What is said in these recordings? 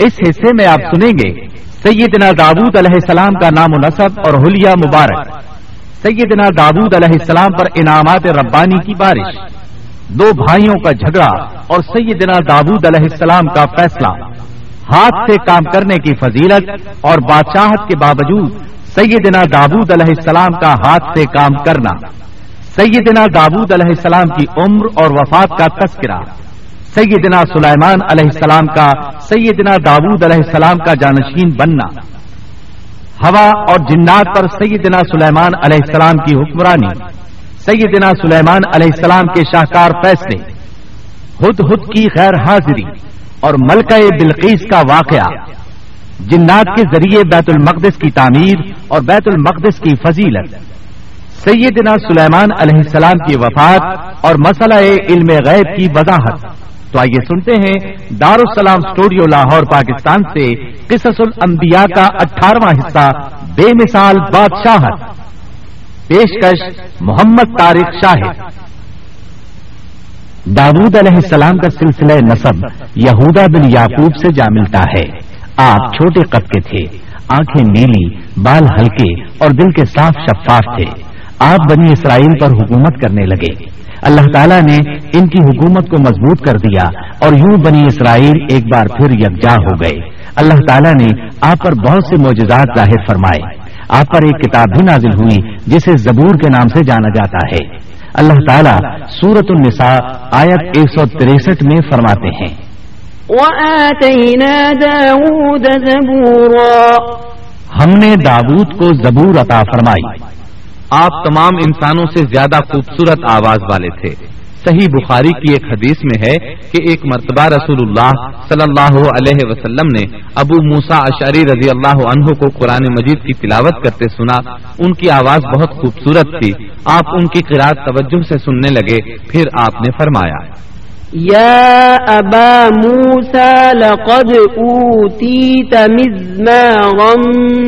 اس حصے میں آپ سنیں گے، سیدنا داود علیہ السلام کا نام و نصب اور حلیہ مبارک۔ سیدنا داود علیہ السلام پر انعامات ربانی کی بارش۔ دو بھائیوں کا جھگڑا اور سیدنا داود علیہ السلام کا فیصلہ۔ ہاتھ سے کام کرنے کی فضیلت اور بادشاہت کے باوجود سیدنا دابود علیہ السلام کا ہاتھ سے کام کرنا۔ سیدنا دابود علیہ السلام کی عمر اور وفات کا تذکرہ۔ سیدنا سلیمان علیہ السلام کا، سیدنا داود علیہ السلام کا جانشین بننا۔ ہوا اور جنات پر سیدنا سلیمان علیہ السلام کی حکمرانی۔ سیدنا سلیمان علیہ السلام کے شاہکار فیصلے۔ ہد ہد کی غیر حاضری اور ملکہ بلقیس کا واقعہ۔ جنات کے ذریعے بیت المقدس کی تعمیر اور بیت المقدس کی فضیلت۔ سیدنا سلیمان علیہ السلام کی وفات اور مسئلہ علم غیب کی وضاحت۔ تو آئیے سنتے ہیں دارالسلام اسٹوڈیو لاہور، پاکستان سے قصص الانبیاء کا اٹھارہواں حصہ، بے مثال بادشاہت۔ پیشکش محمد طارق شاہد۔ داود علیہ السلام کا سلسلہ نصب یہودا بن یعقوب سے جا ملتا ہے۔ آپ چھوٹے قد کے تھے، آنکھیں نیلی، بال ہلکے اور دل کے صاف شفاف تھے۔ آپ بنی اسرائیل پر حکومت کرنے لگے۔ اللہ تعالیٰ نے ان کی حکومت کو مضبوط کر دیا اور یوں بنی اسرائیل ایک بار پھر یکجا ہو گئے۔ اللہ تعالیٰ نے آپ پر بہت سے معجزات ظاہر فرمائے۔ آپ پر ایک کتاب بھی نازل ہوئی جسے زبور کے نام سے جانا جاتا ہے۔ اللہ تعالیٰ سورت النساء آیت ایک سو تریسٹھ میں فرماتے ہیں۔ ہم نے داود کو زبور عطا فرمائی۔ آپ تمام انسانوں سے زیادہ خوبصورت آواز والے تھے۔ صحیح بخاری کی ایک حدیث میں ہے کہ ایک مرتبہ رسول اللہ صلی اللہ علیہ وسلم نے ابو موسا اشاری رضی اللہ عنہ کو قرآن مجید کی تلاوت کرتے سنا۔ ان کی آواز بہت خوبصورت تھی۔ آپ ان کی قرآن توجہ سے سننے لگے۔ پھر آپ نے فرمایا یا ابا موسا لقد اوتیت مزمارا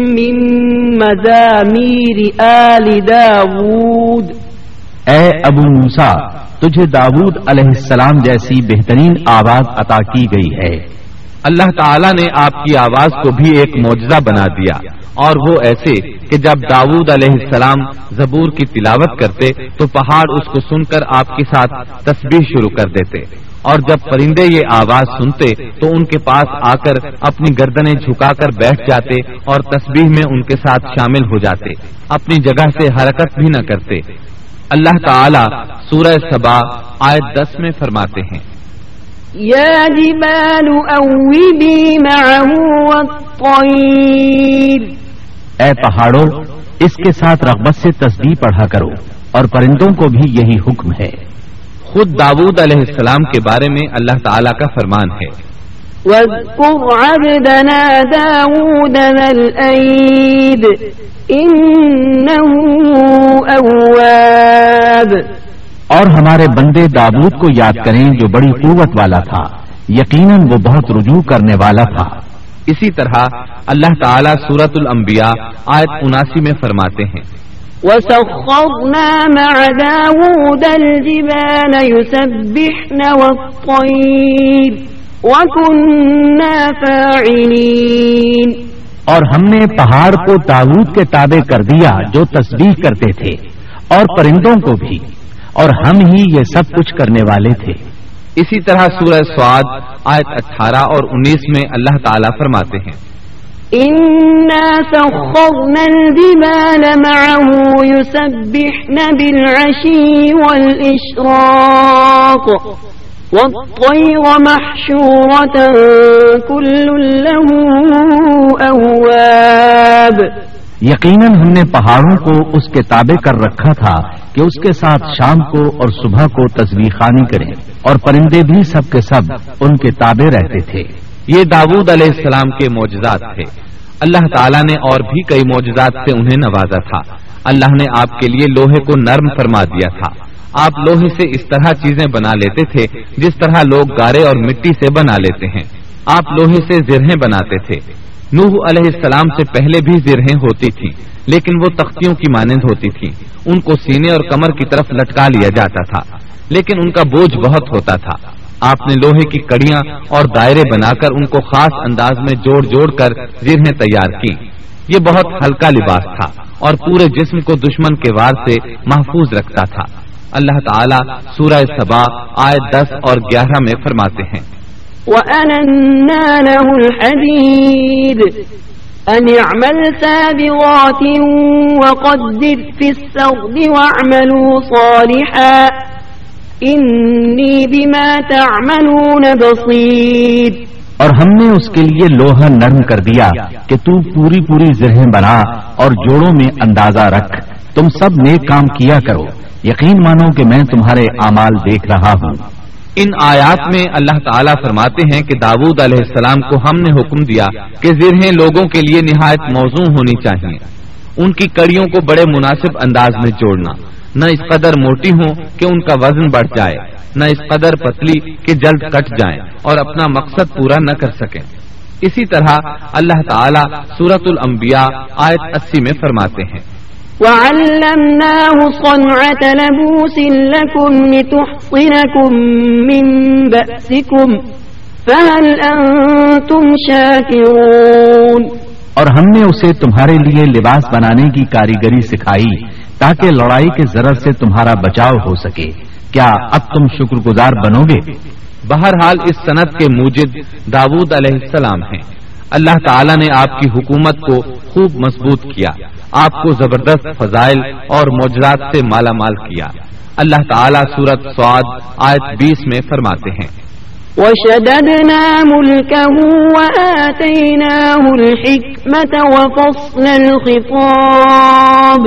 من مزامیر آل داود اے ابو موسا تجھے داود علیہ السلام جیسی بہترین آواز عطا کی گئی ہے۔ اللہ تعالیٰ نے آپ کی آواز کو بھی ایک معجزہ بنا دیا۔ اور وہ ایسے کہ جب داود علیہ السلام زبور کی تلاوت کرتے تو پہاڑ اس کو سن کر آپ کے ساتھ تصویر شروع کر دیتے۔ اور جب پرندے یہ آواز سنتے تو ان کے پاس آ کر اپنی گردنیں جھکا کر بیٹھ جاتے اور تصویر میں ان کے ساتھ شامل ہو جاتے۔ اپنی جگہ سے حرکت بھی نہ کرتے۔ اللہ تعالی سورہ سبا آیت دس میں فرماتے ہیں۔ یا جبال اوبی معه والطیر۔ اے پہاڑوں اس کے ساتھ رغبت سے تسبیح پڑھا کرو اور پرندوں کو بھی یہی حکم ہے۔ خود داود علیہ السلام کے بارے میں اللہ تعالی کا فرمان ہے۔ واذكر عبدنا داود ذا الأيد اور ہمارے بندے دابود کو یاد کریں جو بڑی قوت والا تھا یقیناً وہ بہت رجوع کرنے والا تھا۔ اسی طرح اللہ تعالیٰ سورت الانبیاء آیت اناسی میں فرماتے ہیں۔ وَسَخَّرْنَا مَعَ دَاوُودَ الْجِبَالَ يُسَبِّحْنَ وَالطَّيْرِ وَكُنَّا فَاعِلِينَ۔ اور ہم نے پہاڑ کو تابوت کے تابع کر دیا جو تصویر کرتے تھے اور پرندوں کو بھی اور ہم ہی یہ سب کچھ کرنے والے تھے۔ اسی طرح سورہ سواد آیت اٹھارہ اور انیس میں اللہ تعالیٰ فرماتے ہیں۔ والطير محشورة كل له أواب۔ یقیناً ہم نے پہاڑوں کو اس کے تابع کر رکھا تھا کہ اس کے ساتھ شام کو اور صبح کو تصویر خانی کریں۔ اور پرندے بھی سب کے سب ان کے تابع رہتے تھے۔ یہ داود علیہ السلام کے معجزات تھے۔ اللہ تعالیٰ نے اور بھی کئی معجزات سے انہیں نوازا تھا۔ اللہ نے آپ کے لیے لوہے کو نرم فرما دیا تھا۔ آپ لوہے سے اس طرح چیزیں بنا لیتے تھے جس طرح لوگ گارے اور مٹی سے بنا لیتے ہیں۔ آپ لوہے سے زرہیں بناتے تھے۔ نوح علیہ السلام سے پہلے بھی زرہیں ہوتی تھی لیکن وہ تختیوں کی مانند ہوتی تھی ان کو سینے اور کمر کی طرف لٹکا لیا جاتا تھا۔ لیکن ان کا بوجھ بہت ہوتا تھا۔ آپ نے لوہے کی کڑیاں اور دائرے بنا کر ان کو خاص انداز میں جوڑ جوڑ کر زرہیں تیار کی یہ بہت ہلکا لباس تھا اور پورے جسم کو دشمن کے وار سے محفوظ رکھتا تھا۔ اللہ تعالیٰ سورہ سبا آئے دس اور گیارہ میں فرماتے ہیں۔ وَأَنَنَّا لَهُ الْحَدِيدِ أَنِ اعْمَلْ سَابِغَاتٍ وَقَدِّرْ فِي إِنِّي بِمَا تَعْمَلُونَ بَصِيرٌ. اور ہم نے اس کے لیے لوہا نرم کر دیا کہ تو پوری پوری زرہیں بنا اور جوڑوں میں اندازہ رکھ۔ تم سب نیک کام کیا کرو۔ یقین مانو کہ میں تمہارے اعمال دیکھ رہا ہوں۔ ان آیات میں اللہ تعالیٰ فرماتے ہیں کہ داود علیہ السلام کو ہم نے حکم دیا کہ زرہیں لوگوں کے لیے نہایت موزوں ہونی چاہیے۔ ان کی کڑیوں کو بڑے مناسب انداز میں جوڑنا۔ نہ اس قدر موٹی ہوں کہ ان کا وزن بڑھ جائے نہ اس قدر پتلی کہ جلد کٹ جائیں اور اپنا مقصد پورا نہ کر سکیں۔ اسی طرح اللہ تعالیٰ سورت الانبیاء آیت اسی میں فرماتے ہیں۔ وعلمناه صنعة لبوس لكم لتحصنكم من بأسكم فهل أنتم شاكرون اور ہم نے اسے تمہارے لیے لباس بنانے کی کاریگری سکھائی۔ تاکہ لڑائی کے ضرر سے تمہارا بچاؤ ہو سکے۔ کیا اب تم شکر گزار بنو گے؟ بہرحال اس صنعت کے موجد داود علیہ السلام ہیں۔ اللہ تعالیٰ نے آپ کی حکومت کو خوب مضبوط کیا۔ آپ کو زبردست فضائل اور موجرات سے مالا مال کیا۔ اللہ تعالیٰ سورت سواد آیت بیس میں فرماتے ہیں۔ وشددنا ملكه وآتيناه الحكمة وفصل الخطاب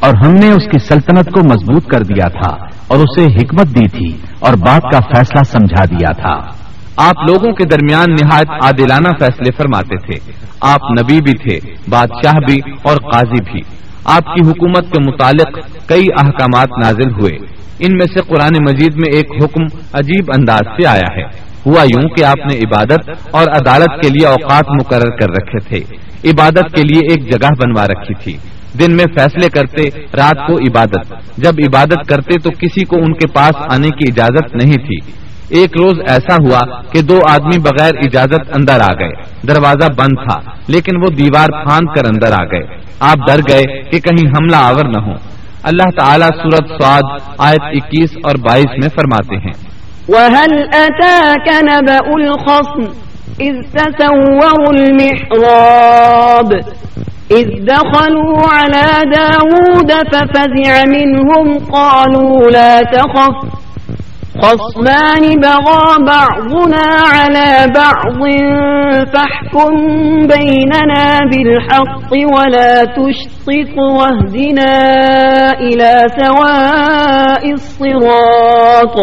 اور ہم نے اس کی سلطنت کو مضبوط کر دیا تھا اور اسے حکمت دی تھی اور بات کا فیصلہ سمجھا دیا تھا۔ آپ لوگوں کے درمیان نہایت عادلانہ فیصلے فرماتے تھے۔ آپ نبی بھی تھے، بادشاہ بھی اور قاضی بھی۔ آپ کی حکومت کے متعلق کئی احکامات نازل ہوئے۔ ان میں سے قرآن مجید میں ایک حکم عجیب انداز سے آیا ہے۔ ہوا یوں کہ آپ نے عبادت اور عدالت کے لیے اوقات مقرر کر رکھے تھے۔ عبادت کے لیے ایک جگہ بنوا رکھی تھی۔ دن میں فیصلے کرتے، رات کو عبادت۔ جب عبادت کرتے تو کسی کو ان کے پاس آنے کی اجازت نہیں تھی۔ ایک روز ایسا ہوا کہ دو آدمی بغیر اجازت اندر آ گئے۔ دروازہ بند تھا، لیکن وہ دیوار پھاند کر اندر آ گئے۔ آپ ڈر گئے کہ کہیں حملہ آور نہ ہو اللہ تعالیٰ سورت سواد آیت اکیس اور بائیس میں فرماتے ہیں۔ وَهَلْ أَتَاكَ نَبَأُ الْخَصْمِ إِذْ تَسَوَّرُوا الْمِحْرَابِ إذ دخلوا على داود ففزع منهم قالوا لا تخف. خصمان بغى بعضنا على بعض فاحكم بيننا بالحق ولا تشطط واهدنا إلى سواء الصراط.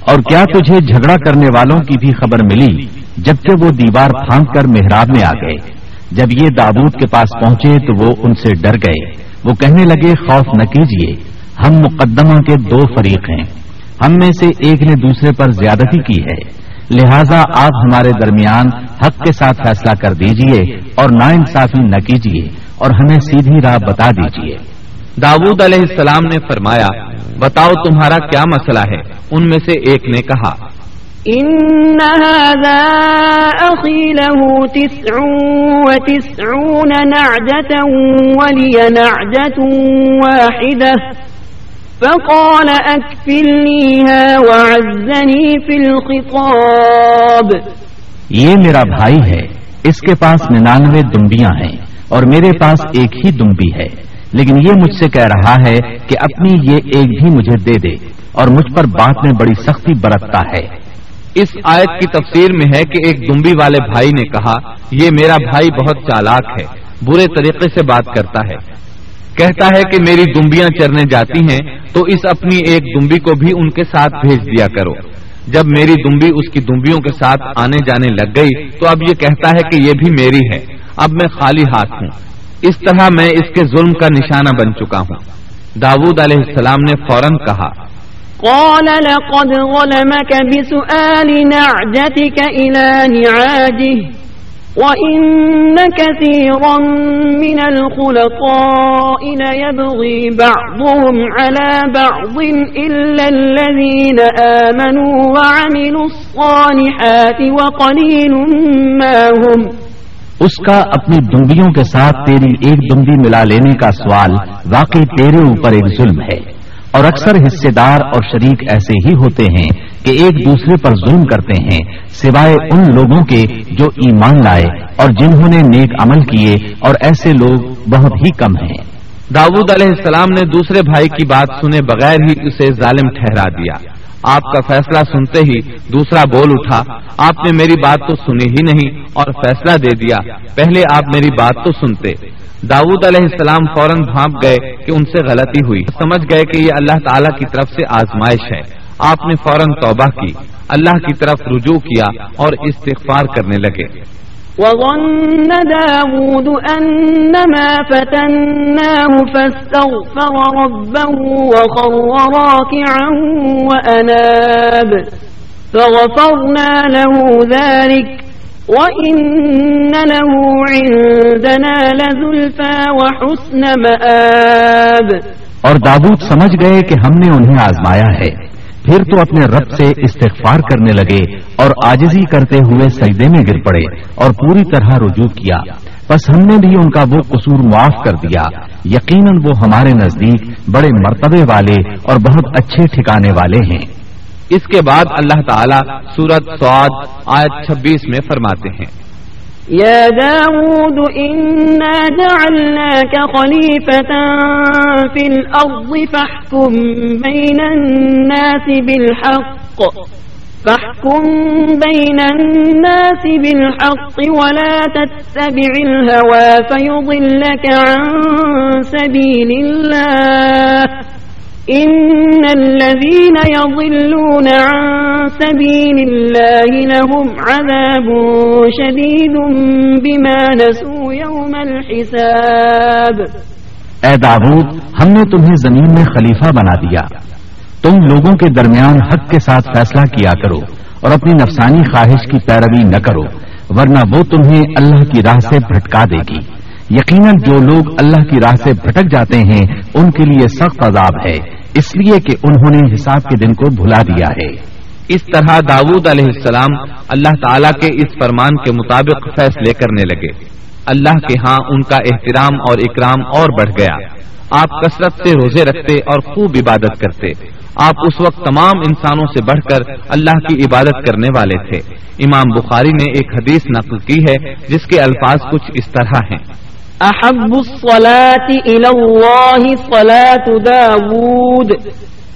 اور کیا تجھے جھگڑا کرنے والوں کی بھی خبر ملی جبکہ وہ دیوار پھانک کر محراب میں آ گئے؟ جب یہ دابود کے پاس پہنچے تو وہ ان سے ڈر گئے۔ وہ کہنے لگے، خوف نہ کیجیے ہم مقدمہ کے دو فریق ہیں۔ ہم میں سے ایک نے دوسرے پر زیادتی کی ہے۔ لہذا آپ ہمارے درمیان حق کے ساتھ فیصلہ کر دیجیے اور نا انصافی نہ کیجیے اور ہمیں سیدھی راہ بتا دیجیے داود علیہ السلام نے فرمایا، بتاؤ تمہارا کیا مسئلہ ہے؟ ان میں سے ایک نے کہا إن هذا أخي له تسع وتسعون نعجة ولي نعجة واحدة فقال أكفلنيها وعزني في الخطاب یہ میرا بھائی ہے۔ اس کے پاس ننانوے دمبیاں ہیں اور میرے پاس ایک ہی دمبی ہے۔ لیکن یہ مجھ سے کہہ رہا ہے کہ اپنی یہ ایک بھی مجھے دے دے اور مجھ پر بات میں بڑی سختی برتتا ہے۔ اس آیت کی تفسیر میں ہے کہ ایک دمبی والے بھائی نے کہا، یہ میرا بھائی بہت چالاک ہے، برے طریقے سے بات کرتا ہے۔ کہتا ہے کہ میری دمبیاں چرنے جاتی ہیں، تو اس اپنی ایک دمبی کو بھی ان کے ساتھ بھیج دیا کرو۔ جب میری دمبی اس کی دمبیوں کے ساتھ آنے جانے لگ گئی، تو اب یہ کہتا ہے کہ یہ بھی میری ہے۔ اب میں خالی ہاتھ ہوں۔ اس طرح میں اس کے ظلم کا نشانہ بن چکا ہوں۔ داود علیہ السلام نے فوراً کہا قال لقد ظلمك بسؤال نعجتك إلى نعاجه وإن كثيرا من الخلطاء ليبغي بعضهم على بعض إلا الذين آمنوا وعملوا الصالحات وقليل ما هم. اس کا اپنی دمبیوں کے ساتھ تیری ایک دمبی ملا لینے کا سوال واقعی تیرے اوپر ایک ظلم ہے۔ اور اکثر حصے دار اور شریک ایسے ہی ہوتے ہیں کہ ایک دوسرے پر ظلم کرتے ہیں، سوائے ان لوگوں کے جو ایمان لائے اور جنہوں نے نیک عمل کیے اور ایسے لوگ بہت ہی کم ہیں۔ داود علیہ السلام نے دوسرے بھائی کی بات سنے بغیر ہی اسے ظالم ٹھہرا دیا۔ آپ کا فیصلہ سنتے ہی دوسرا بول اٹھا، آپ نے میری بات تو سنی ہی نہیں اور فیصلہ دے دیا، پہلے آپ میری بات تو سنتے۔ داود علیہ السلام فوراً بھانپ گئے کہ ان سے غلطی ہوئی۔ سمجھ گئے کہ یہ اللہ تعالیٰ کی طرف سے آزمائش ہے۔ آپ نے فوراً توبہ کی۔ اللہ کی طرف رجوع کیا اور استغفار کرنے لگے۔ وظن داود أنما فتناه فاستغفر ربه وخر راكعا وأناب، فغفرنا له ذلك وَإِنَّ لَهُ عِندَنَا لَذُلْفَى وَحُسْنَ مَآب۔ اور داود سمجھ گئے کہ ہم نے انہیں آزمایا ہے۔ پھر تو اپنے رب سے استغفار کرنے لگے اور آجزی کرتے ہوئے سجدے میں گر پڑے اور پوری طرح رجوع کیا۔ بس ہم نے بھی ان کا وہ قصور معاف کر دیا۔ یقیناً وہ ہمارے نزدیک بڑے مرتبے والے اور بہت اچھے ٹھکانے والے ہیں۔ اس کے بعد اللہ تعالیٰ سورت سعاد آیت چھبیس میں فرماتے ہیں۔ يا داود إنا جعلناك خليفة في الأرض فاحكم بين الناس بالحق۔ فاحكم بين الناس بالحق ولا تتبع الهوى فيضلك عن سبيل الله ان الذين يضلون عن سبيل الله لهم عذاب شديد بما نسوا يوم الحساب. اے داود، ہم نے تمہیں زمین میں خلیفہ بنا دیا۔ تم لوگوں کے درمیان حق کے ساتھ فیصلہ کیا کرو اور اپنی نفسانی خواہش کی پیروی نہ کرو، ورنہ وہ تمہیں اللہ کی راہ سے بھٹکا دے گی۔ یقیناً جو لوگ اللہ کی راہ سے بھٹک جاتے ہیں، ان کے لیے سخت عذاب ہے۔ اس لیے کہ انہوں نے حساب کے دن کو بھلا دیا ہے۔ اس طرح داود علیہ السلام اللہ تعالیٰ کے اس فرمان کے مطابق فیصلے کرنے لگے۔ اللہ کے ہاں ان کا احترام اور اکرام اور بڑھ گیا۔ آپ کثرت سے روزے رکھتے اور خوب عبادت کرتے۔ آپ اس وقت تمام انسانوں سے بڑھ کر اللہ کی عبادت کرنے والے تھے۔ امام بخاری نے ایک حدیث نقل کی ہے جس کے الفاظ کچھ اس طرح ہیں۔ أحب الصلاة إلى الله صلاة داود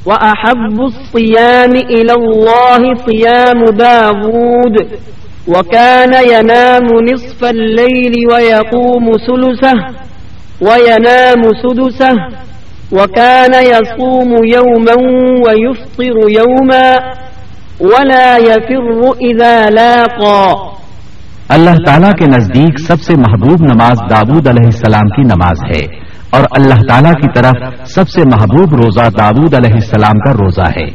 وأحب الصيام إلى الله صيام داود وكان ينام نصف الليل ويقوم سلسه وينام سدسه. وكان يصوم يوما ويفطر يوما، ولا يفر إذا لاقى. اللہ تعالیٰ کے نزدیک سب سے محبوب نماز دابود علیہ السلام کی نماز ہے اور اللہ تعالیٰ کی طرف سب سے محبوب روزہ دابود علیہ السلام کا روزہ ہے۔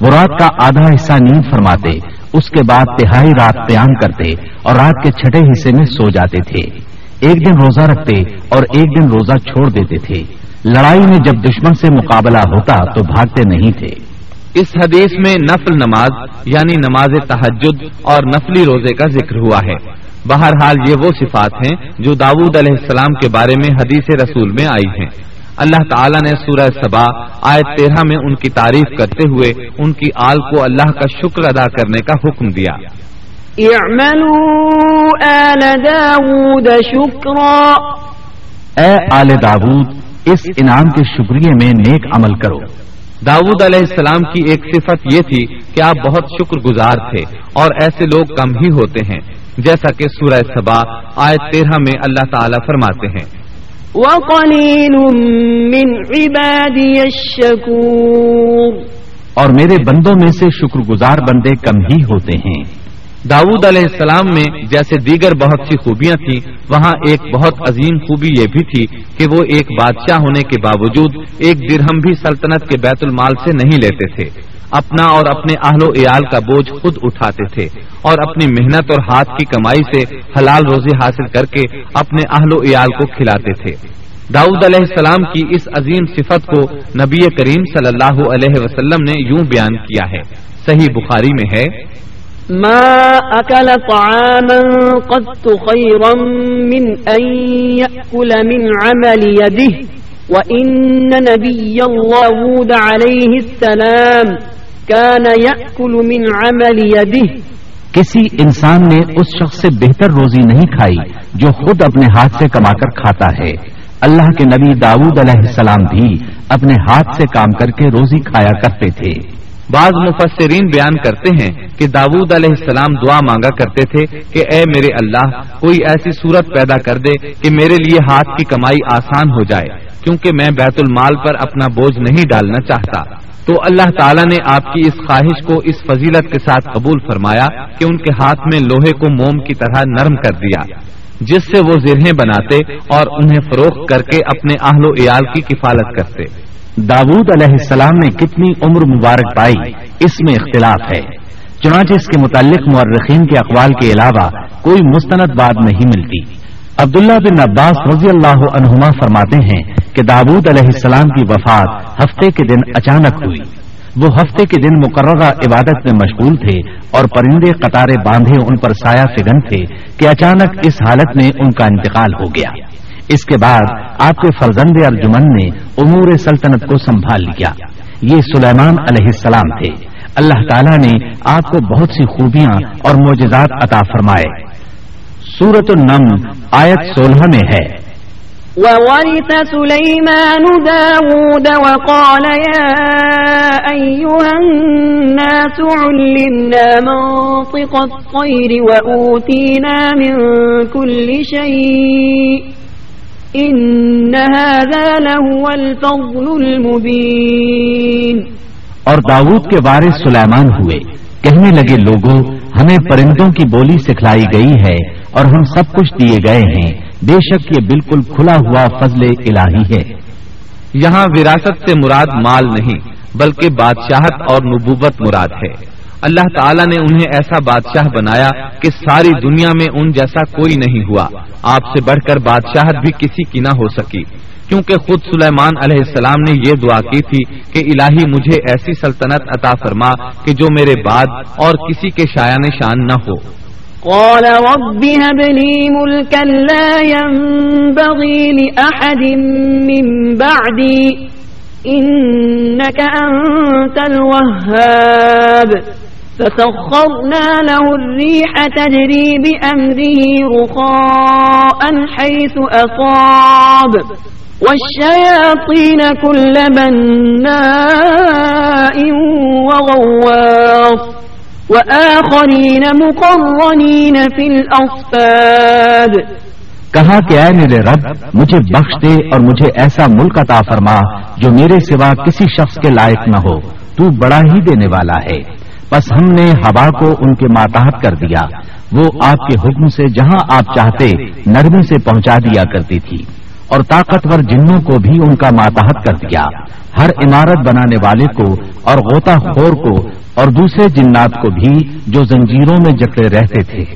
وہ رات کا آدھا حصہ نیند فرماتے، اس کے بعد تہائی رات قیام کرتے اور رات کے چھٹے حصے میں سو جاتے تھے۔ ایک دن روزہ رکھتے اور ایک دن روزہ چھوڑ دیتے تھے۔ لڑائی میں جب دشمن سے مقابلہ ہوتا تو بھاگتے نہیں تھے۔ اس حدیث میں نفل نماز یعنی نماز تحجد اور نفلی روزے کا ذکر ہوا ہے۔ بہرحال یہ وہ صفات ہیں جو داود علیہ السلام کے بارے میں حدیث رسول میں آئی ہیں۔ اللہ تعالیٰ نے سورہ سبا آیت تیرہ میں ان کی تعریف کرتے ہوئے ان کی آل کو اللہ کا شکر ادا کرنے کا حکم دیا۔ آل داود شکرا۔ اے آل داود اس انعام کے شکریہ میں نیک عمل کرو۔ داود علیہ السلام کی ایک صفت یہ تھی کہ آپ بہت شکر گزار تھے اور ایسے لوگ کم ہی ہوتے ہیں جیسا کہ سورہ سبا آیت تیرہ میں اللہ تعالیٰ فرماتے ہیں۔ وَقَلِيلٌ مِّنْ عِبَادِيَ الشَّكُورِ اور میرے بندوں میں سے شکر گزار بندے کم ہی ہوتے ہیں۔ داود علیہ السلام میں جیسے دیگر بہت سی خوبیاں تھیں، وہاں ایک بہت عظیم خوبی یہ بھی تھی کہ وہ ایک بادشاہ ہونے کے باوجود ایک درہم بھی سلطنت کے بیت المال سے نہیں لیتے تھے۔ اپنا اور اپنے اہل و عیال کا بوجھ خود اٹھاتے تھے اور اپنی محنت اور ہاتھ کی کمائی سے حلال روزی حاصل کر کے اپنے اہل و عیال کو کھلاتے تھے۔ داؤد علیہ السلام کی اس عظیم صفت کو نبی کریم صلی اللہ علیہ وسلم نے یوں بیان کیا ہے، صحیح بخاری میں ہے ما أكل طعاما قد خيرا من أن يأكل من عمل يده وإن نبي الله عليه السلام كان يأكل من عمل يده کسی انسان نے اس شخص سے بہتر روزی نہیں کھائی جو خود اپنے ہاتھ سے کما کر کھاتا ہے۔ اللہ کے نبی داود علیہ السلام بھی اپنے ہاتھ سے کام کر کے روزی کھایا کرتے تھے۔ بعض مفسرین بیان کرتے ہیں کہ داود علیہ السلام دعا مانگا کرتے تھے کہ اے میرے اللہ، کوئی ایسی صورت پیدا کر دے کہ میرے لیے ہاتھ کی کمائی آسان ہو جائے، کیونکہ میں بیت المال پر اپنا بوجھ نہیں ڈالنا چاہتا۔ تو اللہ تعالیٰ نے آپ کی اس خواہش کو اس فضیلت کے ساتھ قبول فرمایا کہ ان کے ہاتھ میں لوہے کو موم کی طرح نرم کر دیا، جس سے وہ زرہیں بناتے اور انہیں فروخت کر کے اپنے اہل و عیال کی کفالت کرتے۔ داود علیہ السلام نے کتنی عمر مبارک پائی، اس میں اختلاف ہے۔ چنانچہ اس کے متعلق مورخین کے اقوال کے علاوہ کوئی مستند بات نہیں ملتی۔ عبداللہ بن عباس رضی اللہ عنہما فرماتے ہیں کہ داود علیہ السلام کی وفات ہفتے کے دن اچانک ہوئی۔ وہ ہفتے کے دن مقررہ عبادت میں مشغول تھے اور پرندے قطارے باندھے ان پر سایہ فگن تھے کہ اچانک اس حالت میں ان کا انتقال ہو گیا۔ اس کے بعد آپ کے فرزند ارجمن نے امور سلطنت کو سنبھال لیا۔ یہ سلیمان علیہ السلام تھے۔ اللہ تعالیٰ نے آپ کو بہت سی خوبیاں اور معجزات عطا فرمائے۔ سورت النم آیت سولہ میں ہے۔ وورث سليمان داود وقال يا أيها الناس علمنا منطق الطير وأوتينا من كل شيء إن هذا لهو الفضل المبين اور داود کے وارث سلیمان ہوئے۔ کہنے لگے لوگوں ہمیں پرندوں کی بولی سکھلائی گئی ہے اور ہم سب کچھ دیے گئے ہیں۔ بے شک یہ بالکل کھلا ہوا فضل الہی ہے۔ یہاں وراثت سے مراد مال نہیں بلکہ بادشاہت اور نبوت مراد ہے۔ اللہ تعالیٰ نے انہیں ایسا بادشاہ بنایا کہ ساری دنیا میں ان جیسا کوئی نہیں ہوا۔ آپ سے بڑھ کر بادشاہت بھی کسی کی نہ ہو سکی۔ کیونکہ خود سلیمان علیہ السلام نے یہ دعا کی تھی کہ الہی مجھے ایسی سلطنت عطا فرما کہ جو میرے بعد اور کسی کے شایان شان نہ ہو۔ قال رب هب لي ملكا لا ينبغي لأحد من بعدي إنك أنت الوهاب۔ فسخرنا له الريح تجري بأمره رخاء حيث أصاب. والشياطين كل بناء وغواص. وآخرين مقرنين في الأصفاد. کہا کہ اے میرے رب، مجھے بخش دے اور مجھے ایسا ملک عطا فرما جو میرے سوا کسی شخص کے لائق نہ ہو۔ تو بڑا ہی دینے والا ہے۔ بس ہم نے ہوا کو ان کے ماتحت کر دیا۔ وہ آپ کے حکم سے جہاں آپ چاہتے نرمی سے پہنچا دیا کرتی تھی۔ اور طاقتور جنوں کو بھی ان کا ماتحت کر دیا۔ ہر عمارت بنانے والے کو اور غوطہ خور کو اور دوسرے جنات کو بھی جو زنجیروں میں جکڑے رہتے تھے۔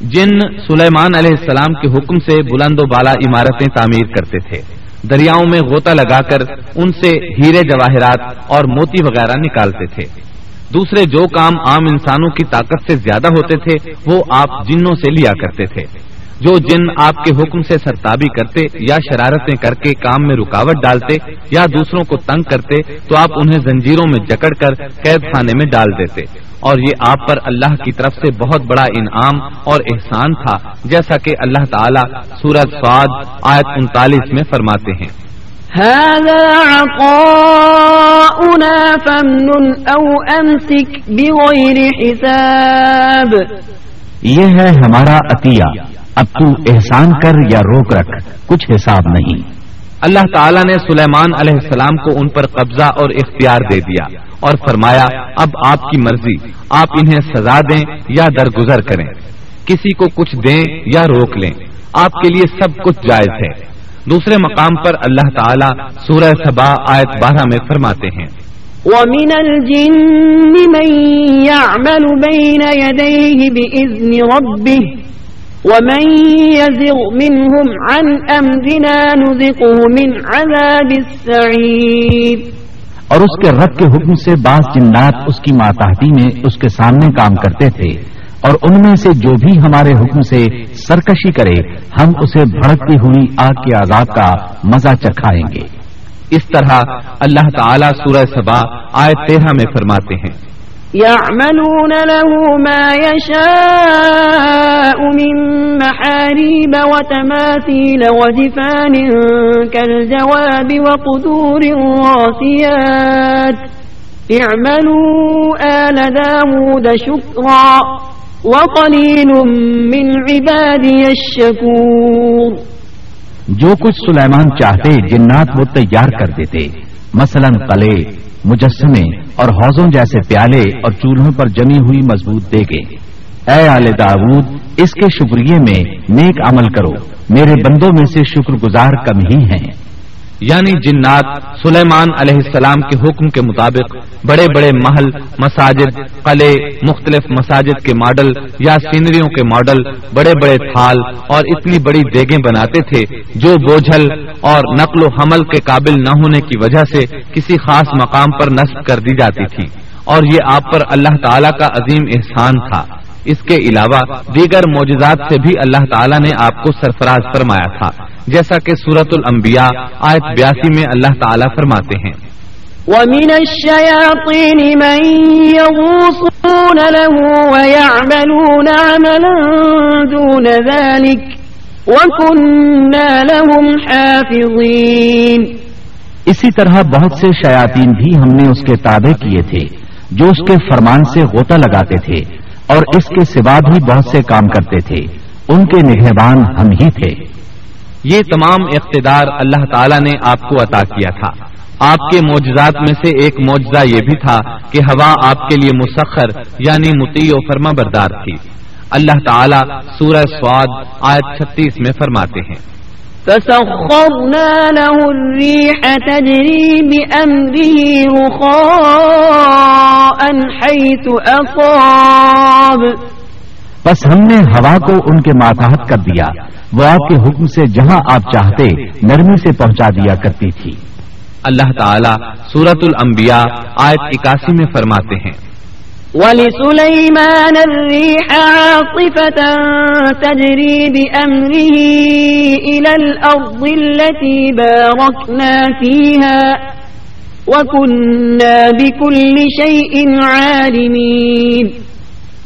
جن سلیمان علیہ السلام کے حکم سے بلند و بالا عمارتیں تعمیر کرتے تھے۔ دریاؤں میں غوطہ لگا کر ان سے ہیرے جواہرات اور موتی وغیرہ نکالتے تھے۔ دوسرے جو کام عام انسانوں کی طاقت سے زیادہ ہوتے تھے، وہ آپ جنوں سے لیا کرتے تھے۔ جو جن آپ کے حکم سے سرتابی کرتے یا شرارتیں کر کے کام میں رکاوٹ ڈالتے یا دوسروں کو تنگ کرتے، تو آپ انہیں زنجیروں میں جکڑ کر قید خانے میں ڈال دیتے۔ اور یہ آپ پر اللہ کی طرف سے بہت بڑا انعام اور احسان تھا، جیسا کہ اللہ تعالیٰ سورج سواد آیت انتالیس میں فرماتے ہیں۔ هذا عطاؤنا فمن او امسك بغير حساب. یہ ہے ہمارا عطیہ. اب تو احسان کر یا روک رکھ کچھ حساب نہیں۔ اللہ تعالیٰ نے سلیمان علیہ السلام کو ان پر قبضہ اور اختیار دے دیا اور فرمایا اب آپ کی مرضی آپ انہیں سزا دیں یا درگزر کریں۔ کسی کو کچھ دیں یا روک لیں۔ آپ کے لیے سب کچھ جائز ہے۔ دوسرے مقام پر اللہ تعالیٰ سورہ سبا آیت بارہ میں فرماتے ہیں۔ ومن الجن من يعمل بين يديه بإذن ربه ومن يزغ منهم عن أمرنا نذقه من عذاب السعير۔ اور اس کے رب کے حکم سے بعض جنات اس کی ماتحتی میں اس کے سامنے کام کرتے تھے۔ اور ان میں سے جو بھی ہمارے حکم سے سرکشی کرے، ہم اسے بھڑکتی ہوئی آگ کے عذاب کا مزہ چکھائیں گے۔ اس طرح اللہ تعالیٰ سورہ سبا آئے تیرہ میں فرماتے ہیں۔ يعملون له ما يشاء من محاريب وتماثيل وجفان كالجواب وقدور الراسيات اعملوا آل داود شكرا۔ وقليل من عبادي الشكور. جو کچھ سلیمان چاہتے جنات وہ تیار کر دیتے، مثلا قلعے، مجسمے اور حوضوں جیسے پیالے اور چولہوں پر جمی ہوئی مضبوط دے گے اے آل داود، اس کے شکریہ میں نیک عمل کرو، میرے بندوں میں سے شکر گزار کم ہی ہیں۔ یعنی جنات سلیمان علیہ السلام کے حکم کے مطابق بڑے بڑے محل، مساجد، قلعے، مختلف مساجد کے ماڈل یا سینریوں کے ماڈل، بڑے بڑے تھال اور اتنی بڑی دیگیں بناتے تھے جو بوجھل اور نقل و حمل کے قابل نہ ہونے کی وجہ سے کسی خاص مقام پر نصب کر دی جاتی تھی۔ اور یہ آپ پر اللہ تعالیٰ کا عظیم احسان تھا۔ اس کے علاوہ دیگر معجزات سے بھی اللہ تعالیٰ نے آپ کو سرفراز فرمایا تھا۔ جیسا کہ سورت الانبیاء آیت بیاسی میں اللہ تعالیٰ فرماتے ہیں۔ ومن الشياطين من يغوصون له ويعملون عملا دون ذلك وكنا لهم حافظين۔ اسی طرح بہت سے شیاطین بھی ہم نے اس کے تابع کیے تھے جو اس کے فرمان سے غوطہ لگاتے تھے اور اس کے سوا بھی بہت سے کام کرتے تھے۔ ان کے نگہبان ہم ہی تھے۔ یہ تمام اقتدار اللہ تعالیٰ نے آپ کو عطا کیا تھا۔ آپ کے معجزات میں سے ایک معجزہ یہ بھی تھا کہ ہوا آپ کے لیے مسخر یعنی متی و فرما بردار تھی۔ اللہ تعالیٰ سورہ سواد آیت چھتیس میں فرماتے ہیں۔ فسخرنا له الريح تجري بأمره رخاء حيث أصاب۔ بس ہم نے ہوا کو ان کے ماتحت کر دیا۔ وہ آپ کے حکم سے جہاں آپ چاہتے نرمی سے پہنچا دیا کرتی تھی۔ اللہ تعالیٰ سورت الانبیاء آیت اکاسی میں فرماتے ہیں۔ ولسليمان الريح عاصفة تجري بأمره إلى الأرض التي باركنا فيها وكنا بكل شيء عالمين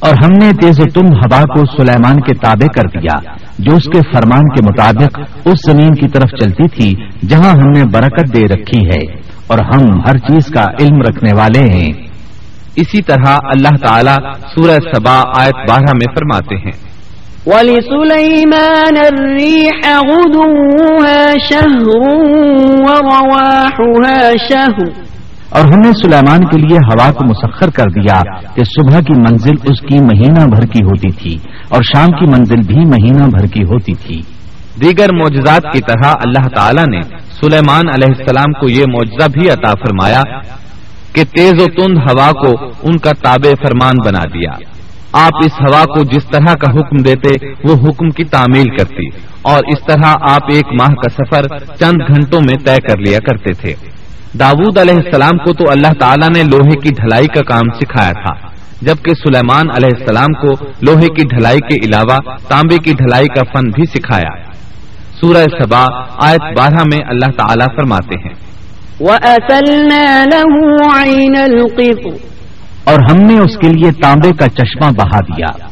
اور ہم نے تیز تم ہوا کو سلیمان کے تابع کر دیا، جو اس کے فرمان کے مطابق اس زمین کی طرف چلتی تھی، جہاں ہم نے برکت دے رکھی ہے۔ اور ہم ہر چیز کا علم رکھنے والے ہیں۔ اسی طرح اللہ تعالیٰ سورہ سبا آیت بارہ میں فرماتے ہیں۔ وَلِسُلَيْمَانَ الرِّيحَ غُدُوُّهَا شَهْرٌ وَرَوَاحُهَا شَهْرٌ۔ اور ہم نے سلیمان کے لیے ہوا کو مسخر کر دیا کہ صبح کی منزل اس کی مہینہ بھر کی ہوتی تھی اور شام کی منزل بھی مہینہ بھر کی ہوتی تھی۔ دیگر معجزات کی طرح اللہ تعالیٰ نے سلیمان علیہ السلام کو یہ معجزہ بھی عطا فرمایا کہ تیز و تند ہوا کو ان کا تابع فرمان بنا دیا۔ آپ اس ہوا کو جس طرح کا حکم دیتے، وہ حکم کی تعمیل کرتی اور اس طرح آپ ایک ماہ کا سفر چند گھنٹوں میں طے کر لیا کرتے تھے۔ داود علیہ السلام کو تو اللہ تعالیٰ نے لوہے کی ڈھلائی کا کام سکھایا تھا جبکہ سلیمان علیہ السلام کو لوہے کی ڈھلائی کے علاوہ تانبے کی ڈھلائی کا فن بھی سکھایا۔ سورہ سبا آیت بارہ میں اللہ تعالیٰ فرماتے ہیں۔ اور ہم نے اس کے لیے تانبے کا چشمہ بہا دیا۔